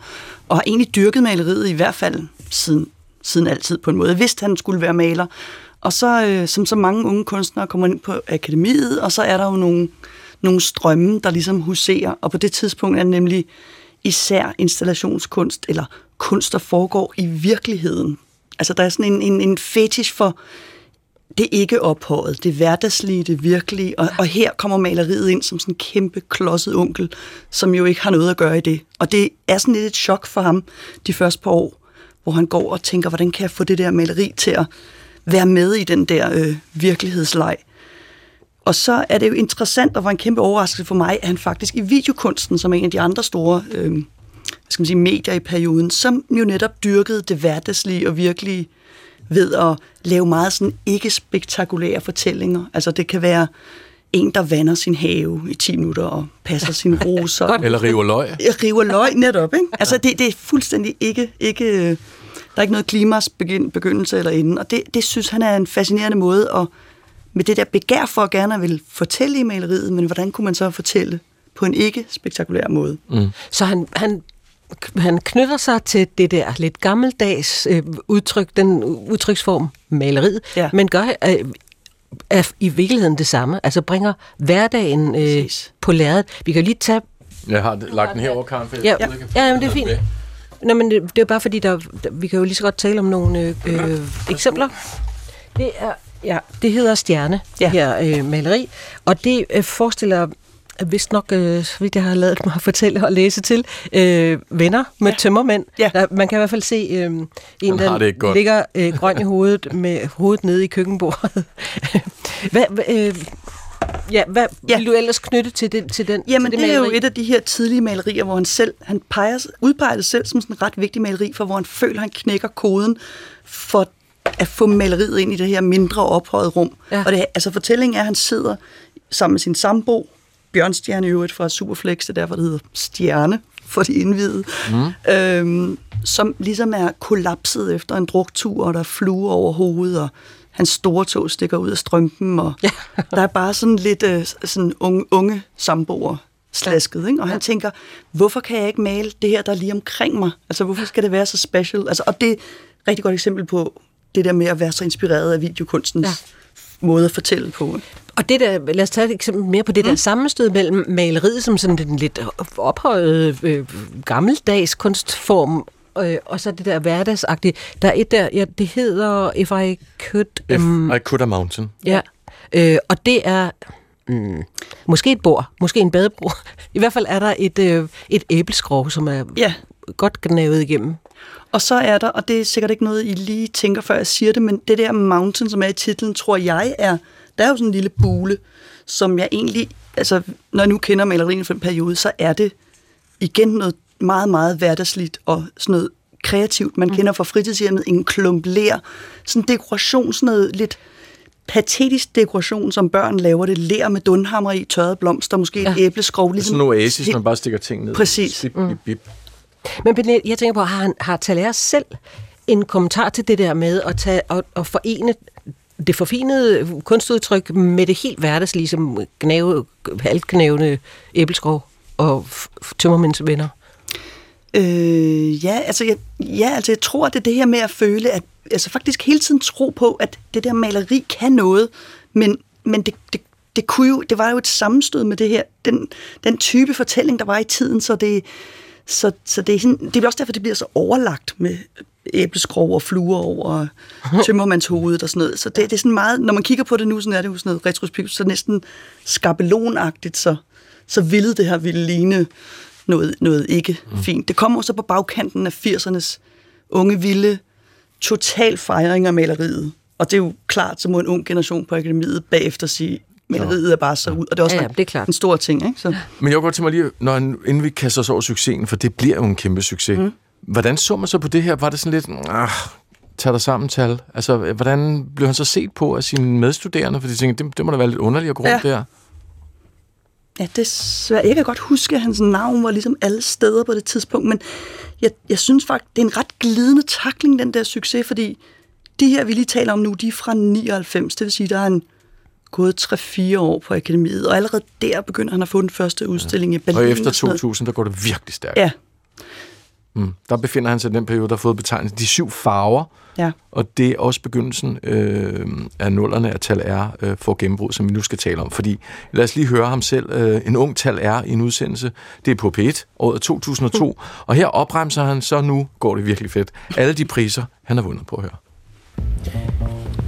og har egentlig dyrket maleriet i hvert fald siden siden altid på en måde. Vidste, at han skulle være maler. Og så, øh, som så mange unge kunstnere, kommer ind på akademiet, og så er der jo nogle, nogle strømme, der ligesom huserer. Og på det tidspunkt er det nemlig især installationskunst, eller kunst, der foregår i virkeligheden. Altså der er sådan en, en, en fetish for det ikke ophøjet, det hverdagslige, det virkelige, og, og her kommer maleriet ind som sådan en kæmpe klodset onkel, som jo ikke har noget at gøre i det. Og det er sådan lidt et chok for ham de første par år, hvor han går og tænker, hvordan kan jeg få det der maleri til at være med i den der øh, virkelighedsleg. Og så er det jo interessant, og var en kæmpe overraskelse for mig, at han faktisk i videokunsten, som er en af de andre store øh, hvad skal man sige, medier i perioden, som jo netop dyrkede det hverdagslige og virkelige ved at lave meget sådan ikke spektakulære fortællinger. Altså det kan være en, der vander sin have i 10 minutter og passer sine roser.
Eller river løg.
River løg netop, ikke? Altså det, det er fuldstændig ikke, ikke... Der er ikke noget klimas begyndelse eller inden, og det, det synes han er en fascinerende måde at med det der begær for at gerne vil fortælle i maleriet, men hvordan kunne man så fortælle på en ikke spektakulær måde? Mm.
Så han, han han knytter sig til det der lidt gammeldags øh, udtryk, den udtryksform, maleriet, ja. men gør øh, er i virkeligheden det samme. Altså bringer hverdagen øh, på lærredet. Vi kan lige tage...
Jeg har lagt den herover, Karen.
Ja, ja, ja jamen, det er fint. Nå, men det, det er bare fordi, der, der, vi kan jo lige så godt tale om nogle øh, øh, eksempler. Det er, ja, det hedder Stjerne, ja. det her øh, maleri, og det øh, forestiller vist nok, øh, så vidt jeg har lavet mig at fortælle og læse til, øh, venner med ja. tømmermænd. Ja. Der, man kan i hvert fald se øh, en, der ligger øh, grøn i hovedet med hovedet nede i køkkenbordet. hvad, øh, Ja, hvad ja. vil du ellers knytte til, det, til den
Jamen,
til
det, det er jo et af de her tidlige malerier, hvor han selv han peger, udpeger det selv som sådan en ret vigtig maleri, for hvor han føler, han knækker koden for at få maleriet ind i det her mindre ophøjet rum. Ja. Og det, altså fortællingen er, at han sidder sammen med sin sambo, Bjørnstjerne i øvrigt fra Superflex, det er derfor, det hedder Stjerne for de indvidede, mm. øhm, som ligesom er kollapset efter en druktur, og der er fluer over hovedet, og hans store tog stikker ud af strømpen, og ja. der er bare sådan lidt øh, sådan unge, unge samboer slasket, ikke? og han tænker, hvorfor kan jeg ikke male det her, der er lige omkring mig? Altså, hvorfor skal det være så special? Altså, og det er et rigtig godt eksempel på det der med at være så inspireret af videokunstens ja. Måde at fortælle på.
Og det der, lad os tage et eksempel mere på det mm. der sammenstød mellem maleriet som sådan den lidt ophøjet øh, gammeldags kunstform øh, og så det der hverdagsagtige. Der er et der, ja, det hedder If I Could...
Um, If I Could a Mountain.
Ja, øh, og det er mm, måske et bord, måske en badebro. I hvert fald er der et, øh, et æbleskrog, som er ja. Godt gnavet igennem.
Og så er der, og det er sikkert ikke noget, I lige tænker, før jeg siger det, men det der mountain, som er i titlen, tror jeg er, der er jo sådan en lille bule, som jeg egentlig, altså når jeg nu kender malerien for en periode, så er det igen noget meget, meget hverdagsligt og sådan noget kreativt. Man mm. kender fra fritidshjemmet en klump lær, sådan dekoration, sådan noget lidt patetisk dekoration, som børn laver det. Lær med dunhammer i, tørrede blomster, måske ja. et æbleskrog.
Ligesom, sådan en oasis, man bare stikker ting ned.
Præcis.
Bip, bip, bip.
Men Benette, jeg tænker på, har, har Thaler selv en kommentar til det der med at, tage, og, og forene det forfinede kunstudtryk med det helt hverdagslige, som gnave, halvknævende æbleskrog og tømmermænds venner?
Øh, ja, altså jeg, ja, altså jeg tror, at det er det her med at føle, at altså faktisk hele tiden tro på, at det der maleri kan noget, men, men det, det, det, kunne jo, det var jo et sammenstød med det her, den, den type fortælling, der var i tiden, så det, så, så det, er sådan, det er også derfor, det bliver så overlagt med æbleskrog og fluer over tømmermandshovedet og sådan noget. Så det, det er sådan meget, når man kigger på det nu, så er det jo sådan noget retrospektivt, så næsten skabelonagtigt, så, så ville det her ville ligne noget, noget ikke mm. fint. Det kommer så på bagkanten af 80'ernes unge, vilde, total fejring af maleriet. Og det er jo klart, så må en ung generation på akademiet bagefter sige, maleriet er bare så ud. Og det er også ja, ja, det er klart. en stor ting. Ikke? Så.
Men jeg går godt til mig lige, når, inden vi kaster os over succesen, for det bliver jo en kæmpe succes. Mm. Hvordan så man så på det her? Var det sådan lidt, ah, tag dig sammen, tal? Altså, hvordan blev han så set på af sine medstuderende? For de tænkte, det, det må da være lidt underligt at gå rundt ja. der.
Ja, det svært. Jeg kan godt huske, at hans navn var ligesom alle steder på det tidspunkt, men jeg, jeg synes faktisk, det er en ret glidende takling, den der succes, fordi de her, vi lige taler om nu, de er fra 99, det vil sige, der er en gået 3-4 år på akademiet, og allerede der begynder han at få den første udstilling ja. i Berlin.
Og efter 2000, der går det virkelig stærkt.
Ja.
Mm. Der befinder han sig i den periode, der har fået betegnelsen de syv farver,
ja.
og det er også begyndelsen øh, af nullerne af tal R øh, for gennembrud, som vi nu skal tale om. Fordi lad os lige høre ham selv. Øh, en ung tal R i en udsendelse. Det er på P1, året 2002. Mm. Og her opremser han, så nu går det virkelig fedt. Alle de priser, han har vundet på at høre.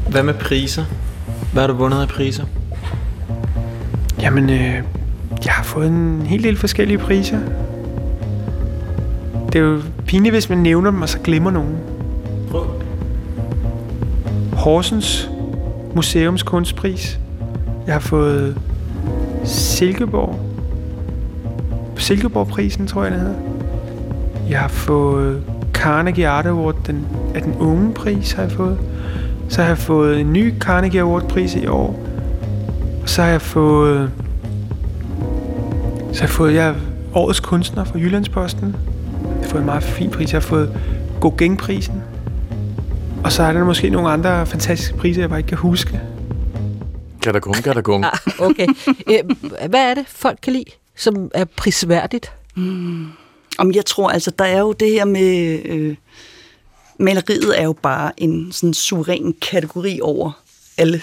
Hvad med priser? Hvad har du vundet af priser?
Jamen, øh, jeg har fået en hel del forskellige priser. Det er jo pinligt, hvis man nævner dem, og så glemmer nogen. Prøv. Horsens Museums Kunstpris. Jeg har fået Silkeborg. Silkeborgprisen, tror jeg, det hedder. Jeg har fået Carnegie Art Award, den, af den unge pris har jeg fået. Så har jeg fået en ny Carnegie Award-pris i år. Og så har jeg fået... Så har jeg fået jeg årets kunstner fra Jyllandsposten. Jeg har fået en meget fin pris. Jeg har fået Gauguin-prisen. Og så er der måske nogle andre fantastiske priser, jeg bare ikke kan huske.
Gadagung, gadagung.
Ah, okay. Hvad er det, folk kan lide, som er prisværdigt?
Mm. Om jeg tror, altså, der er jo det her med... Øh, maleriet er jo bare en sådan suveræn kategori over alle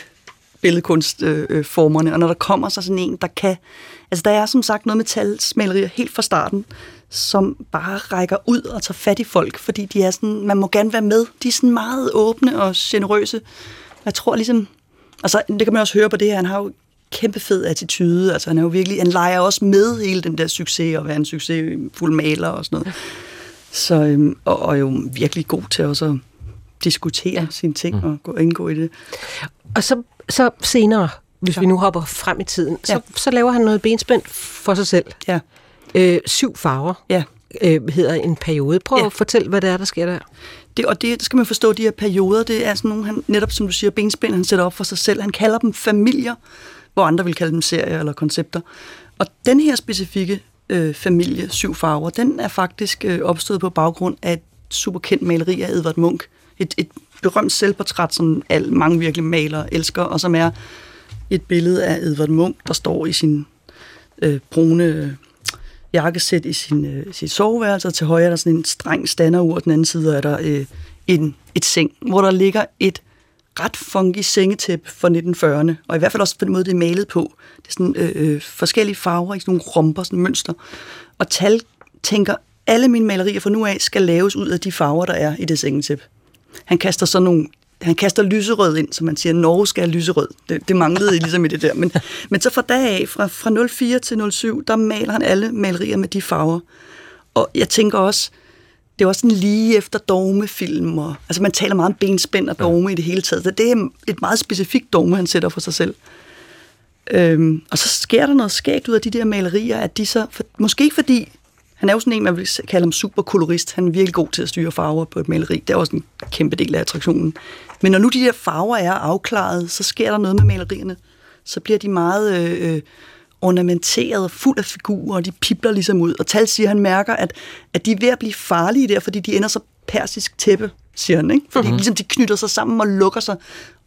billedkunstformerne, øh, og når der kommer så sådan en, der kan... Altså, der er som sagt noget med talsmalerier helt fra starten, som bare rækker ud og tager fat i folk, fordi de er sådan, man må gerne være med. De er sådan meget åbne og generøse. Jeg tror ligesom, altså det kan man også høre på det her, han har jo kæmpe fed attitude, altså han er jo virkelig, han leger også med hele den der succes, og være en succesfuld maler og sådan noget. Så, øhm, og, og jo virkelig god til også at diskutere ja. sine ting mm. og gå, indgå i det.
Og så, så senere, hvis ja. vi nu hopper frem i tiden, så, ja. så laver han noget benspænd for sig selv.
Ja.
Øh, syv farver
ja.
øh, hedder en periode. Prøv ja. at fortælle, hvad det er, der sker der.
Det, og det skal man forstå, de her perioder, det er sådan nogle, han, netop som du siger, benspænd, han sætter op for sig selv. Han kalder dem familier, hvor andre vil kalde dem serier eller koncepter. Og den her specifikke øh, familie, syv farver, den er faktisk øh, opstået på baggrund af et superkendt maleri af Edvard Munch. Et, et berømt selvportræt, som alle, mange virkelig malere elsker, og som er et billede af Edvard Munch, der står i sin øh, brune øh, jakkesæt i sin, øh, sit soveværelse, og til højre er der sådan en streng standerur, og den anden side er der øh, en, et seng, hvor der ligger et ret funky sengetæppe fra 1940'erne, og i hvert fald også på den måde, det er malet på. Det er sådan øh, øh, forskellige farver i sådan nogle romper, sådan mønster. Og Tal tænker, alle mine malerier fra nu af skal laves ud af de farver, der er i det sengetæppe. Han kaster sådan nogle han kaster lyserød ind, som man siger, Norge skal have lyserød. Det, det manglede ligesom i det der. Men, men så fra dag af, fra, fra 04 til 07, der maler han alle malerier med de farver. Og jeg tænker også, det er også sådan lige efter dogmefilm. Og, altså man taler meget om benspænd og dogme ja. i det hele taget. Så det er et meget specifikt dogme, han sætter for sig selv. Øhm, og så sker der noget skægt ud af de der malerier, at de så, for, måske fordi han er jo sådan en, man vil kalde ham superkolorist. Han er virkelig god til at styre farver på et maleri. Det er også en kæmpe del af attraktionen. Men når nu de der farver er afklaret, så sker der noget med malerierne. Så bliver de meget øh, øh ornamenteret fuld af figurer, og de pipler ligesom ud. Og Tal siger, at han mærker, at, at de er ved at blive farlige der, fordi de ender så persisk tæppe, siger han. Ikke? Fordi mm-hmm. ligesom de knytter sig sammen og lukker sig,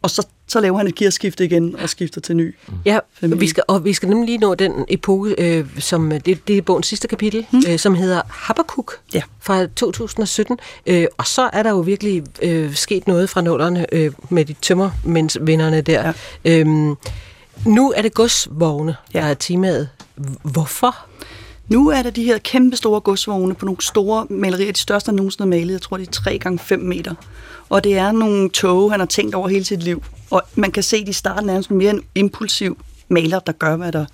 og så, så laver han et gearskifte igen og skifter til ny.
Ja, familie. vi skal, og vi skal nemlig lige nå den epoke, øh, som det, det er bogens sidste kapitel, mm. øh, som hedder Habakkuk
ja.
fra 2017. Øh, og så er der jo virkelig øh, sket noget fra nullerne øh, med de tømmermændsvinderne der. Ja. Øhm, nu er det godsvogne, der ja. er temaet. Hvorfor?
Nu er der de her kæmpe store godsvogne på nogle store malerier, de største han nogensinde har malet. Jeg tror, de er 3 gange 5 meter. Og det er nogle tog, han har tænkt over hele sit liv. Og man kan se, at de starten er en mere en impulsiv maler, der gør, hvad der,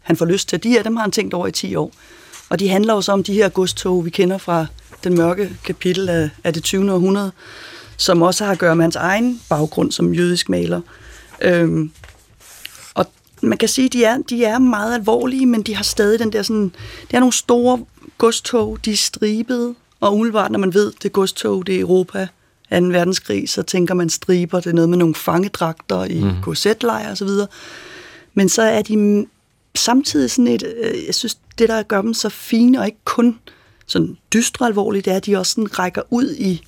han får lyst til. De her, dem har han tænkt over i 10 år. Og de handler også om de her godstog, vi kender fra den mørke kapitel af, af det 20. århundrede, som også har at gøre med hans egen baggrund som jødisk maler. Øhm, man kan sige, at de er, de er meget alvorlige, men de har stadig den der sådan... Det er nogle store godstog, de er stribede, og umiddelbart, når man ved, det godstog, det er Europa, 2. verdenskrig, så tænker man striber, det er noget med nogle fangedragter i mm. korsetlejre osv. Men så er de samtidig sådan et, øh, jeg synes, det der gør dem så fine, og ikke kun sådan dystre alvorligt, det er, at de også sådan rækker ud i,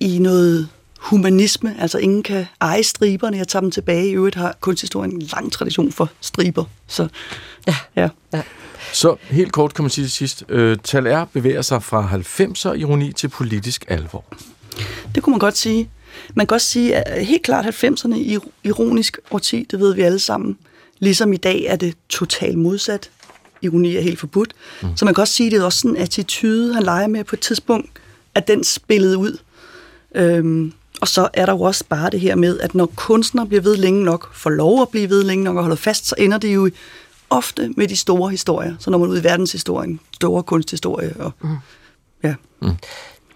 i noget humanisme, altså ingen kan eje striberne, jeg tager dem tilbage. I øvrigt har kunsthistorien en lang tradition for striber. Så,
ja.
ja. ja.
Så helt kort kan man sige til sidst, øh, Tal bevæger sig fra 90'er ironi til politisk alvor.
Det kunne man godt sige. Man kan også sige, at helt klart 90'erne ironisk årti, det ved vi alle sammen. Ligesom i dag er det totalt modsat. Ironi er helt forbudt. Mm. Så man kan også sige, at det er også sådan en attitude, han leger med på et tidspunkt, at den spillede ud. Øhm, og så er der jo også bare det her med, at når kunstnere bliver ved længe nok, får lov at blive ved længe nok og holder fast, så ender det jo ofte med de store historier. Så når man ud i verdenshistorien, store kunsthistorie. Og, mm. ja.
Mm.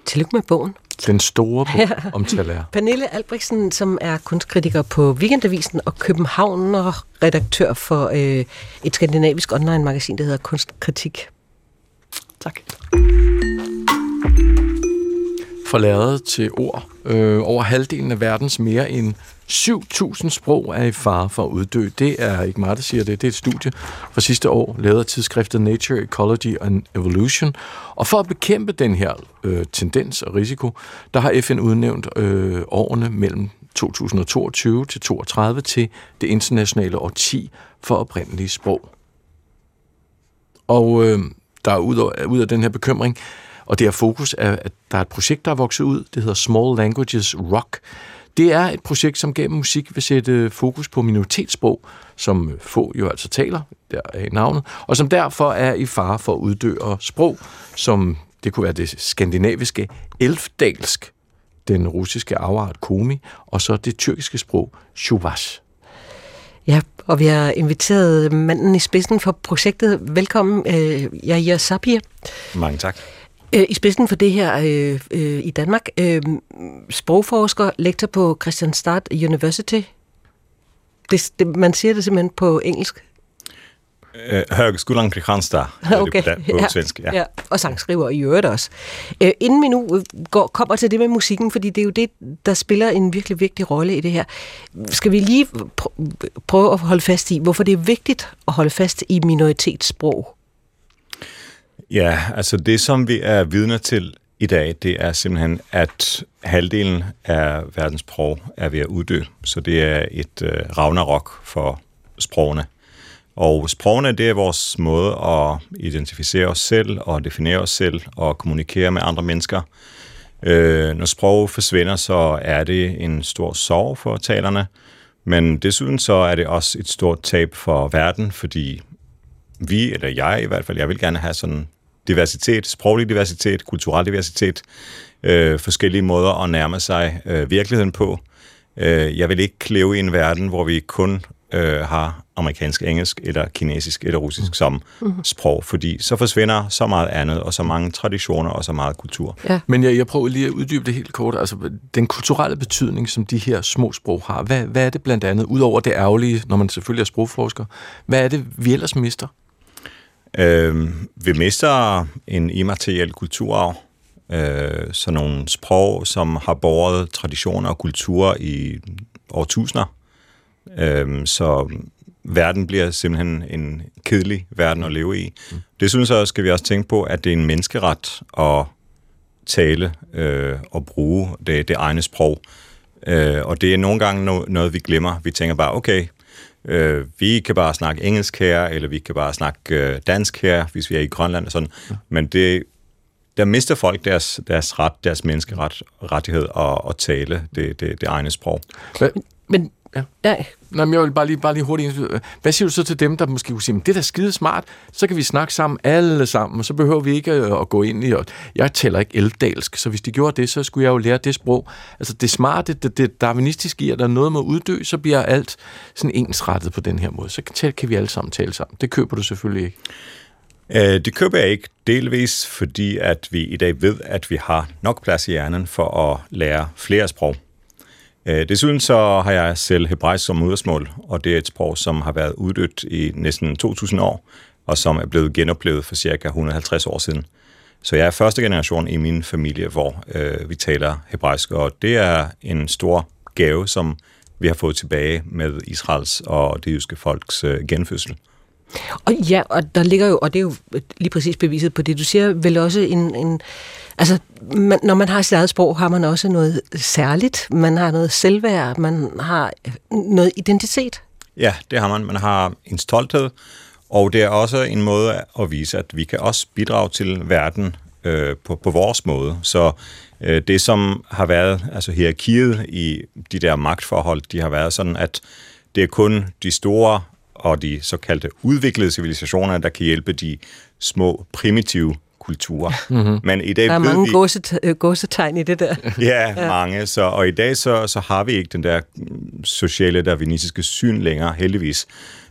Tillykke med bogen.
Den store bog ja. om Talaire.
Pernille Albrechtsen, som er kunstkritiker på Weekendavisen og København og redaktør for øh, et skandinavisk online-magasin, der hedder Kunstkritik.
Tak
forladet til ord. Øh, over halvdelen af verdens mere end 7.000 sprog er i fare for at uddø. Det er ikke mig, der siger det. Det er et studie fra sidste år, lavet af tidsskriftet Nature, Ecology and Evolution. Og for at bekæmpe den her øh, tendens og risiko, der har FN udnævnt øh, årene mellem 2022 til 32 til det internationale årti for oprindelige sprog. Og øh, der er ud af, ud af den her bekymring, og det her fokus er, at der er et projekt, der er vokset ud. Det hedder Small Languages Rock. Det er et projekt, som gennem musik vil sætte fokus på minoritetssprog, som få jo altså taler, der er i navnet, og som derfor er i fare for at uddø, og sprog, som det kunne være det skandinaviske elfdalsk, den russiske afart komi, og så det tyrkiske sprog shuvash.
Ja, og vi har inviteret manden i spidsen for projektet. Velkommen, øh, Jair Sapir.
Mange tak.
Øh, I spidsen for det her øh, øh, i Danmark. Øh, sprogforsker, lektor på Christianstad University. Det, det, man siger det simpelthen på engelsk.
Uh, Högskolan Kristianstad,
okay.
på, på
ja.
svensk. Ja.
ja. Og sangskriver i øvrigt også. Øh, inden vi nu går, kommer til det med musikken, fordi det er jo det, der spiller en virkelig vigtig rolle i det her. Skal vi lige pr- prøve at holde fast i, hvorfor det er vigtigt at holde fast i minoritetssprog?
Ja, altså det, som vi er vidner til i dag, det er simpelthen, at halvdelen af verdens sprog er ved at uddø. Så det er et øh, ragnarok for sprogene. Og sprogene, det er vores måde at identificere os selv og definere os selv og kommunikere med andre mennesker. Øh, når sprog forsvinder, så er det en stor sorg for talerne, men desuden så er det også et stort tab for verden, fordi vi, eller jeg i hvert fald, jeg vil gerne have sådan diversitet, sproglig diversitet, kulturel diversitet, øh, forskellige måder at nærme sig øh, virkeligheden på. Øh, jeg vil ikke leve i en verden, hvor vi kun øh, har amerikansk engelsk, eller kinesisk, eller russisk mm. som mm. sprog, fordi så forsvinder så meget andet, og så mange traditioner, og så meget kultur.
Ja. Men jeg, jeg prøver lige at uddybe det helt kort. Altså, den kulturelle betydning, som de her små sprog har, hvad, hvad er det blandt andet, udover det ærgerlige, når man selvfølgelig er sprogforsker, hvad er det, vi ellers mister?
Øh, vi mister en immateriel kulturarv, øh, sådan nogle sprog, som har båret traditioner og kultur i årtusinder. Øh, så verden bliver simpelthen en kedelig verden at leve i. Mm. Det synes jeg skal vi også tænke på, at det er en menneskeret at tale øh, og bruge det, det egne sprog. Øh, og det er nogle gange no, noget, vi glemmer. Vi tænker bare, okay, øh, vi kan bare snakke engelsk her, eller vi kan bare snakke øh, dansk her, hvis vi er i Grønland og sådan. Ja. Men det, der mister folk deres, deres ret, deres menneskeret, rettighed at, at tale det, det, det egne sprog.
Men, men
Ja. ja. Nå, men jeg vil bare lige, bare lige hurtigt... Øh, hvad siger du så til dem, der måske kunne sige, det er da skide smart, så kan vi snakke sammen alle sammen, og så behøver vi ikke øh, at, gå ind i... Og jeg taler ikke elfdalsk, så hvis de gjorde det, så skulle jeg jo lære det sprog. Altså det smarte, det, det darwinistiske i, at der er noget med at uddø, så bliver alt sådan ensrettet på den her måde. Så kan, kan vi alle sammen tale sammen. Det køber du selvfølgelig ikke.
Øh, det køber jeg ikke delvis, fordi at vi i dag ved, at vi har nok plads i hjernen for at lære flere sprog. Øh, desuden så har jeg selv hebraisk som modersmål, og det er et sprog, som har været uddødt i næsten 2000 år, og som er blevet genoplevet for cirka 150 år siden. Så jeg er første generation i min familie, hvor øh, vi taler hebraisk, og det er en stor gave, som vi har fået tilbage med Israels og det jyske folks øh, genfødsel.
Og ja, og der ligger jo, og det er jo lige præcis beviset på det, du siger, vel også en, en altså, man, når man har sit eget sprog, har man også noget særligt, man har noget selvværd, man har øh, noget identitet.
Ja, det har man. Man har en stolthed, og det er også en måde at vise, at vi kan også bidrage til verden øh, på, på vores måde. Så øh, det, som har været, altså hierarkiet i de der magtforhold, de har været sådan, at det er kun de store og de såkaldte udviklede civilisationer, der kan hjælpe de små, primitive kulturer. Mm-hmm.
Men i dag der er mange vi, gåset, øh, gåsetegn i det der.
ja, ja, mange. Så, og i dag så, så har vi ikke den der sociale darwinistiske syn længere, heldigvis.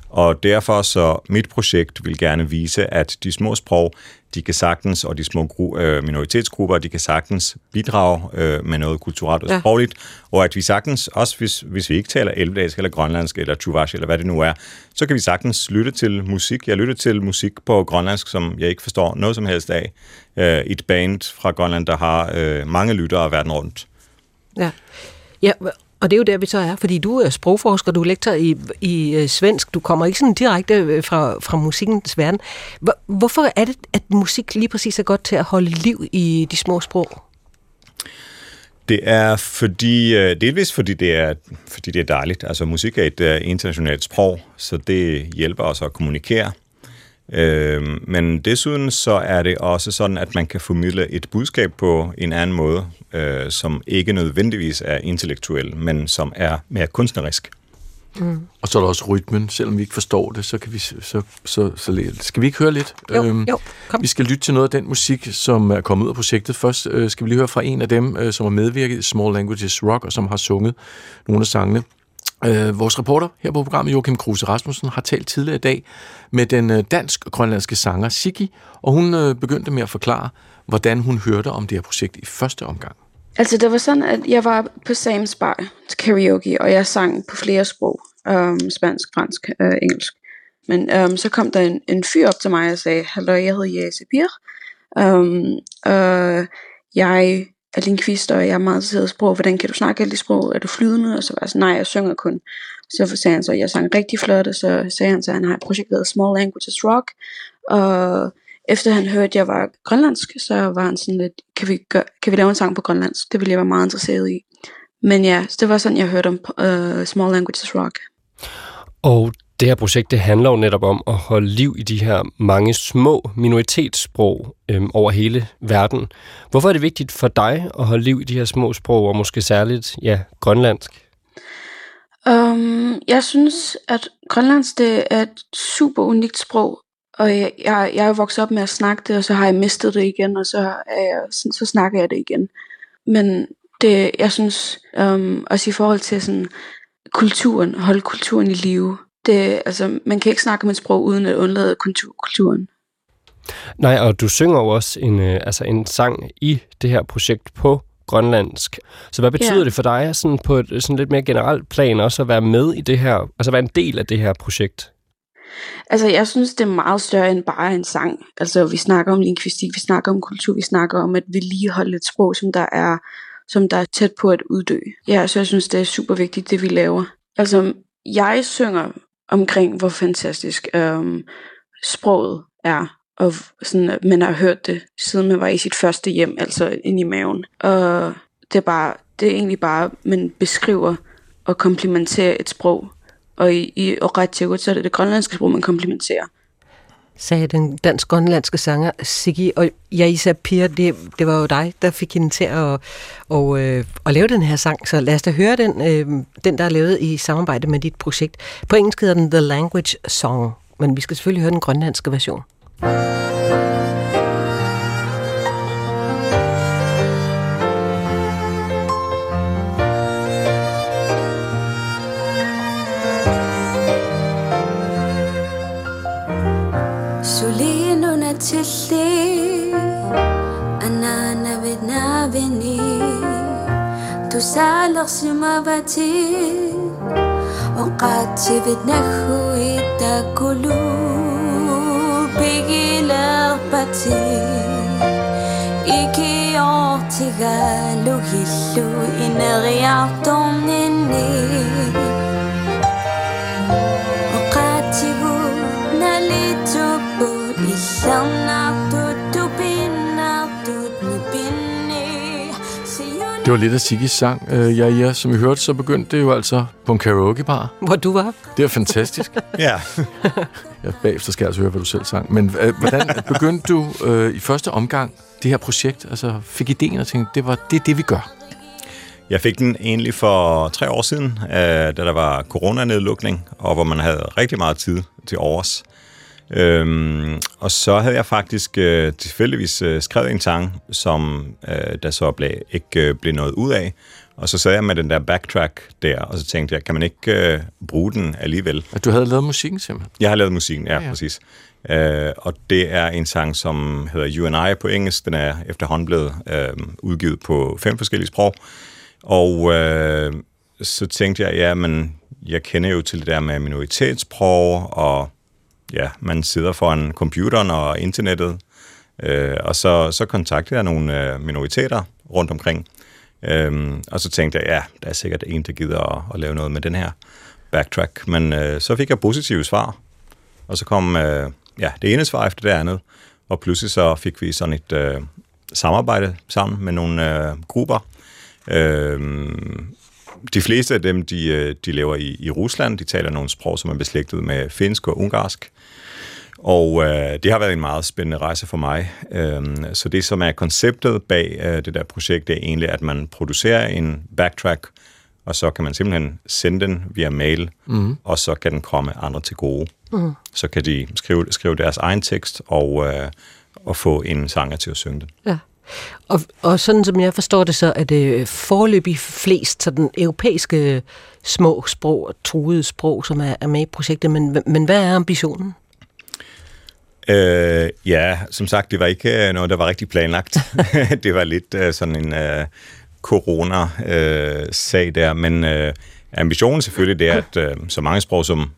Og derfor så mit projekt vil gerne vise, at de små sprog, de kan sagtens, og de små øh, minoritetsgrupper, de kan sagtens bidrage øh, med noget kulturelt og sprogligt, ja. og at vi sagtens, også hvis, hvis vi ikke taler elvdansk eller grønlandsk eller chuvash eller hvad det nu er, så kan vi sagtens lytte til musik. Jeg lytter til musik på grønlandsk, som jeg ikke forstår noget som helst af. Øh, et band fra Grønland, der har øh, mange lyttere verden rundt.
Ja. Ja, og det er jo der, vi så er, fordi du er sprogforsker, du er lektor i, i øh, svensk, du kommer ikke sådan direkte øh, fra, fra musikkens verden. Hvorfor er det, at musik lige præcis er godt til at holde liv i de små sprog?
Det er fordi, øh, delvis fordi det er, fordi det er dejligt. Altså musik er et internationalt sprog, så det hjælper os at kommunikere. Øh, men desuden så er det også sådan, at man kan formidle et budskab på en anden måde, øh, som ikke nødvendigvis er intellektuel, men som er mere kunstnerisk.
Mm. Og så er der også rytmen. Selvom vi ikke forstår det, så kan vi så, så, så, så skal vi ikke høre lidt?
Jo, øhm, jo,
kom. Vi skal lytte til noget af den musik, som er kommet ud af projektet. Først øh, skal vi lige høre fra en af dem, øh, som har medvirket i Small Languages Rock, og som har sunget nogle af sangene. Øh, vores reporter her på programmet, Joachim Kruse Rasmussen, har talt tidligere i dag med den øh, dansk-grønlandske sanger Siki, og hun øh, begyndte med at forklare, hvordan hun hørte om det her projekt i første omgang.
Altså, det var sådan, at jeg var på Sam's Bar til karaoke, og jeg sang på flere sprog. Um, spansk, fransk, uh, engelsk. Men um, så kom der en, en fyr op til mig og sagde, Hallo, jeg hedder Jesse Bier. Um, øhm, uh, jeg er lingvist, og jeg er meget interesseret i sprog. Hvordan kan du snakke alle de sprog? Er du flydende? Og så var jeg sådan, nej, jeg synger kun. Så sagde han så, at jeg sang rigtig flot, og så sagde han så, at han har et projekt, der hedder Small Languages Rock. Og efter han hørte, at jeg var grønlandsk, så var han sådan lidt, kan vi, gøre, kan vi lave en sang på grønlandsk? Det ville jeg være meget interesseret i. Men ja, så det var sådan, jeg hørte om uh, Small Languages Rock.
Og det her projekt, det handler jo netop om at holde liv i de her mange små minoritetssprog øhm, over hele verden. Hvorfor er det vigtigt for dig at holde liv i de her små sprog, og måske særligt, ja, grønlandsk?
Um, jeg synes, at grønlandsk det er et super unikt sprog, og jeg, jeg, jeg er vokset op med at snakke det, og så har jeg mistet det igen, og så, er jeg, så, så snakker jeg det igen. Men det, jeg synes, um, også i forhold til sådan, kulturen, holde kulturen i live, det, altså, man kan ikke snakke om et sprog uden at undlade kultur, kulturen.
Nej, og du synger jo også en, øh, altså en sang i det her projekt på grønlandsk. Så hvad betyder ja. det for dig sådan på et sådan lidt mere generelt plan også at være med i det her, altså være en del af det her projekt?
Altså, jeg synes, det er meget større end bare en sang. Altså, vi snakker om lingvistik, vi snakker om kultur, vi snakker om at vedligeholde et sprog, som der er, som der er tæt på at uddø. Ja, så jeg synes, det er super vigtigt, det vi laver. Altså, jeg synger omkring, hvor fantastisk øhm, sproget er, og sådan, at man har hørt det, siden man var i sit første hjem, altså ind i maven. Og det er bare, det er egentlig bare, man beskriver og komplimenterer et sprog, og i, i Oratjegut, så er det det grønlandske sprog, man komplimenterer.
Sagde den dansk-grønlandske sanger Siggy. og Jaisa Pia, det, det var jo dig, der fik hende til at, og, øh, at lave den her sang, så lad os da høre den, øh, den der er lavet i samarbejde med dit projekt. På engelsk hedder den The Language Song, men vi skal selvfølgelig høre den grønlandske version.
tilli tu salar sumavati وقعدت بدنخو يتاكلو بيجي لغبتي إيكي يعطيغالو يلو إن غيعطو مني وقعدت
Det var lidt af Sigis sang. Øh, ja, ja, som I hørte, så begyndte det jo altså på en karaokebar.
Hvor du var.
Det er fantastisk.
ja.
ja. Bagefter skal jeg altså høre, hvad du selv sang. Men øh, hvordan begyndte du øh, i første omgang det her projekt? Altså fik ideen og tænkte, det var det, det vi gør.
Jeg fik den egentlig for tre år siden, øh, da der var coronanedlukning, og hvor man havde rigtig meget tid til overs. Øhm, og så havde jeg faktisk øh, tilfældigvis øh, skrevet en sang, som øh, der så blev, ikke øh, blev noget ud af. Og så sad jeg med den der backtrack der, og så tænkte jeg, kan man ikke øh, bruge den alligevel?
At du havde lavet musikken simpelthen?
Jeg har lavet musikken, ja, ja, ja. præcis. Øh, og det er en sang, som hedder You and I på engelsk. Den er efterhånden blevet øh, udgivet på fem forskellige sprog. Og øh, så tænkte jeg, ja, men jeg kender jo til det der med minoritetssprog, og ja, man sidder foran computeren og internettet, øh, og så, så kontaktede jeg nogle øh, minoriteter rundt omkring, øh, og så tænkte jeg, ja, der er sikkert en, der gider at, at lave noget med den her backtrack, men øh, så fik jeg positive svar, og så kom øh, ja, det ene svar efter det andet, og pludselig så fik vi sådan et øh, samarbejde sammen med nogle øh, grupper. Øh, de fleste af dem, de, øh, de lever i, i Rusland. De taler nogle sprog, som er beslægtet med finsk og ungarsk. Og øh, det har været en meget spændende rejse for mig. Øhm, så det, som er konceptet bag øh, det der projekt, det er egentlig, at man producerer en backtrack, og så kan man simpelthen sende den via mail,
Mhm.
og så kan den komme andre til gode.
Mhm.
Så kan de skrive, skrive deres egen tekst og, øh, og få en sanger til at synge den.
Ja. Og, og sådan som jeg forstår det, så er det forløbig flest sådan europæiske små sprog, truede sprog, som er, er med i projektet. Men, men hvad er ambitionen?
Øh, ja, som sagt, det var ikke øh, noget, der var rigtig planlagt. det var lidt øh, sådan en øh, corona-sag der, men øh, ambitionen selvfølgelig det er, at øh, så mange sprog som,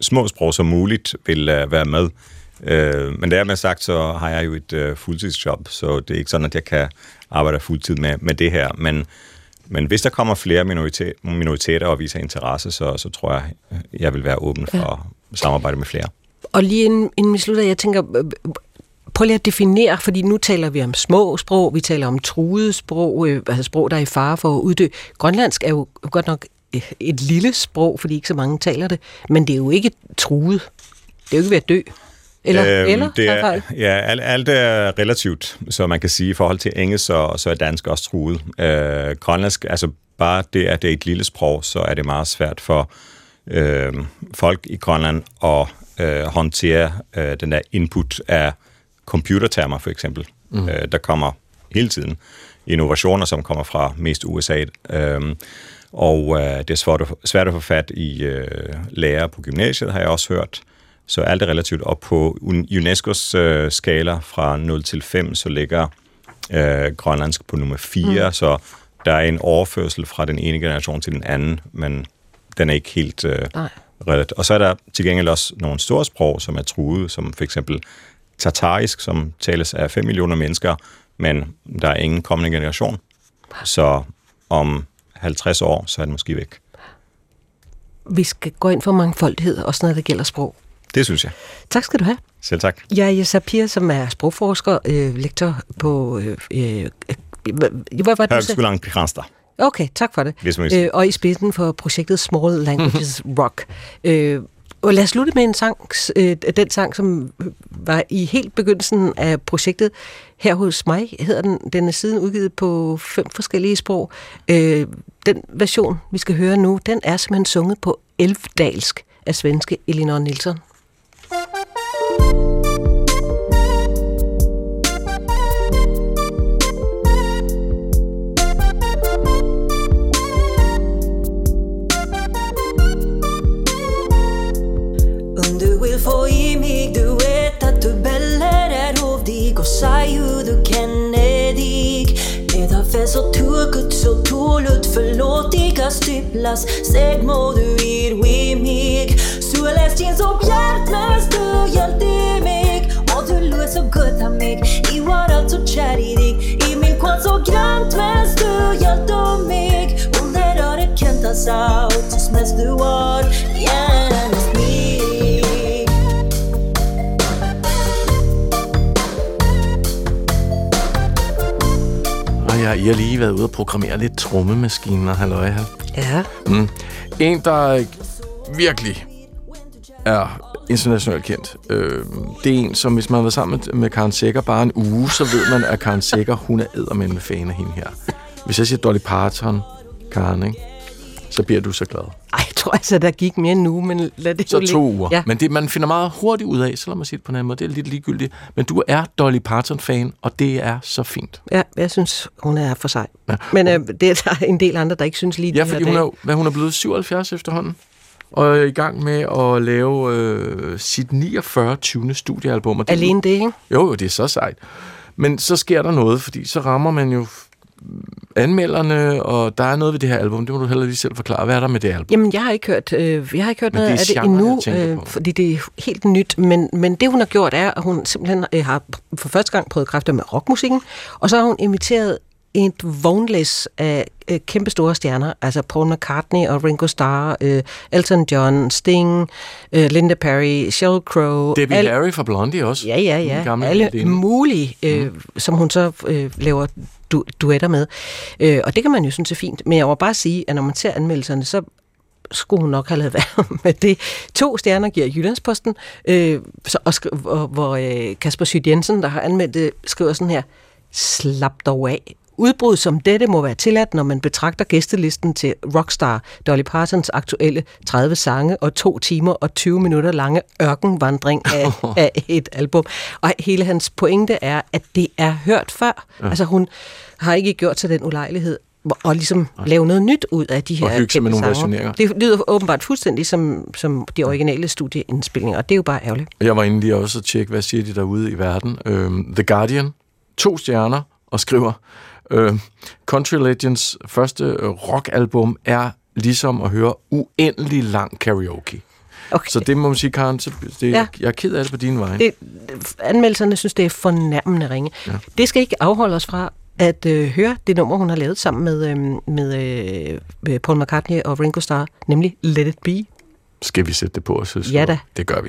små sprog som muligt vil øh, være med. Øh, men dermed sagt, så har jeg jo et øh, fuldtidsjob, så det er ikke sådan, at jeg kan arbejde fuldtid med, med det her. Men, men hvis der kommer flere minoriteter, minoriteter og viser interesse, så, så tror jeg, jeg vil være åben for at samarbejde med flere.
Og lige inden, inden vi slutter, jeg tænker, øh, øh, prøv lige at definere, fordi nu taler vi om små sprog, vi taler om truede sprog, øh, altså sprog, der er i fare for at uddø. Grønlandsk er jo godt nok øh, et lille sprog, fordi ikke så mange taler det, men det er jo ikke truet. Det er jo ikke ved at dø. Eller,
Øhm,
eller
det er, ja, alt, alt er relativt, så man kan sige, i forhold til engelsk, så, så er dansk også truet. Øh, grønlandsk, altså bare det, at det er et lille sprog, så er det meget svært for øh, folk i Grønland at øh, håndtere øh, den der input af computertermer, for eksempel. Mm. Øh, der kommer hele tiden innovationer, som kommer fra mest USA. Øh, og øh, det er svært at, svært at få fat i øh, lærere på gymnasiet, har jeg også hørt. Så alt er relativt op på Un- UNESCO's øh, skala fra 0 til 5, så ligger øh, grønlandsk på nummer 4,
Mm.
mm. så der er en overførsel fra den ene generation til den anden, men den er ikke helt øh,
Nej.
Reelt. Og så er der til gengæld også nogle store sprog, som er truet, som for eksempel tatarisk, som tales af 5 millioner mennesker, men der er ingen kommende generation. Så om 50 år, så er den måske væk.
Vi skal gå ind for mangfoldighed, også når det gælder sprog.
Det synes jeg.
Tak skal du have.
Selv tak.
Jeg er Jessa Pia, som er sprogforsker, øh, lektor på... Øh, øh, øh, hvad, hvad var det, du sagde?
Høgskolen Kristianstad.
Okay, tak for det.
Hvis man.
Øh, og i spidsen for projektet Small Languages Rock. Øh, og lad os slutte med en sang, øh, den sang, som var i helt begyndelsen af projektet. Her hos mig hedder den, den er siden udgivet på fem forskellige sprog. Øh, den version, vi skal høre nu, den er simpelthen sunget på elfdalsk af svenske Elinor Nilsson.
Fest så turkut så tålut förlåtiga styplas Säg må du ir vi mig Så läs din så bjärt mens du hjälpte mig Och du låg så gott av mig I var allt så kär i dig. I min kvann så grant mens du hjälpte mig Under öret kentas out Så du var
Yeah. Jeg, I har lige været ude og programmere lidt trommemaskiner, halløj her.
Ja.
Mm. En, der virkelig er internationalt kendt. Øh, det er en, som hvis man har været sammen med, med Karen Sækker bare en uge, så ved man, at Karen Sækker, hun er eddermænd med fan af hende her. Hvis jeg siger Dolly Parton, Karen, ikke? Så bliver du så glad.
Ej, jeg tror altså, der gik mere uge, men lad det
Så to uger.
Ja.
Men det, man finder meget hurtigt ud af, så lad mig sige det på en anden måde, det er lidt ligegyldigt. Men du er Dolly Parton-fan, og det er så fint.
Ja, jeg synes, hun er for sej. Ja. Men øh, det er der en del andre, der ikke synes lige
Ja,
de her
fordi hun er, hvad, hun er blevet 77 efterhånden, og er i gang med at lave øh, sit 49. 20. studiealbum. Og det,
Alene det, ikke?
Jo, jo, det er så sejt. Men så sker der noget, fordi så rammer man jo anmelderne, og der er noget ved det her album. Det må du heller lige selv forklare. Hvad er der med det album?
Jamen, jeg har ikke hørt, øh, jeg har ikke hørt
Men
noget
det
af det endnu, øh, fordi det er helt nyt. Men, men det, hun har gjort, er, at hun simpelthen øh, har for første gang prøvet kræfter med rockmusikken, og så har hun inviteret et vognlæs af øh, kæmpe store stjerner, altså Paul McCartney og Ringo Starr, øh, Elton John, Sting, øh, Linda Perry, Sheryl Crow.
Debbie Harry fra Blondie også.
Ja, ja, ja.
gamle
Alle
veninde.
mulige, øh, mm. som hun så øh, laver du, duetter med. Øh, og det kan man jo synes er fint. Men jeg må bare sige, at når man ser anmeldelserne, så skulle hun nok have lavet være med det. To stjerner giver Jyllandsposten, øh, så, og, skri- hvor, hvor øh, Kasper Sydt Jensen, der har anmeldt det, skriver sådan her, slap dog af. Udbrud som dette må være tilladt, når man betragter gæstelisten til rockstar Dolly Partons aktuelle 30 sange og to timer og 20 minutter lange ørkenvandring af, af et album. Og hele hans pointe er, at det er hørt før.
Ja.
Altså hun har ikke gjort sig den ulejlighed og ligesom lave noget nyt ud af de her
Og hygge sig med nogle versioneringer.
Det lyder åbenbart fuldstændig som, som de originale studieindspilninger, og det er jo bare ærgerligt.
Jeg var inde lige også at tjekke, hvad siger de derude i verden. Øhm, The Guardian, to stjerner, og skriver, øhm, Country Legends første øh, rockalbum er ligesom at høre uendelig lang karaoke.
Okay.
Så det må man sige, Karen, så det,
Ja.
jeg er ked af det på din vej.
Det, anmeldelserne synes, det er fornærmende ringe. Ja. Det skal ikke afholde os fra at øh, høre det nummer, hun har lavet sammen med, øh, med øh, Paul McCartney og Ringo Starr, nemlig Let It Be.
Skal vi sætte det på os?
Ja da.
Det gør vi.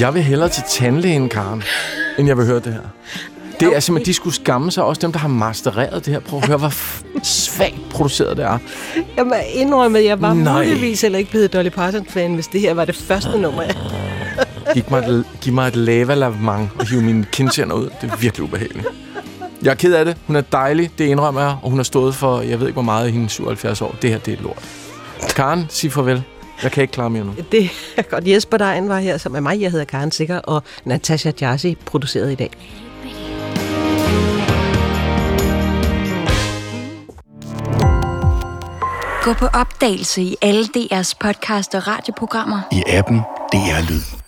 Jeg vil hellere til tandlægen, Karen, end jeg vil høre det her. Det er simpelthen, de skulle skamme sig, også dem, der har mastereret det her. Prøv at høre, hvor svagt produceret det er.
Jeg må indrømme, at jeg var
Nej.
muligvis heller ikke blevet Dolly Parton-fan, hvis det her var det første nummer. jeg-
Giv mig et, giv mig et lavalavement og hive mine kindtænder ud. Det er virkelig ubehageligt. Jeg er ked af det. Hun er dejlig, det indrømmer jeg. Og hun har stået for, jeg ved ikke hvor meget i hendes 77 år. Det her, det er lort. Karen, sig farvel. Jeg kan ikke klare mere nu.
Det er godt. Jesper Dejen var her sammen med mig. Jeg hedder Karen Sikker, og Natasha Jarsi produceret i dag.
Gå på opdagelse i alle DR's podcast og radioprogrammer.
I appen DR Lyd.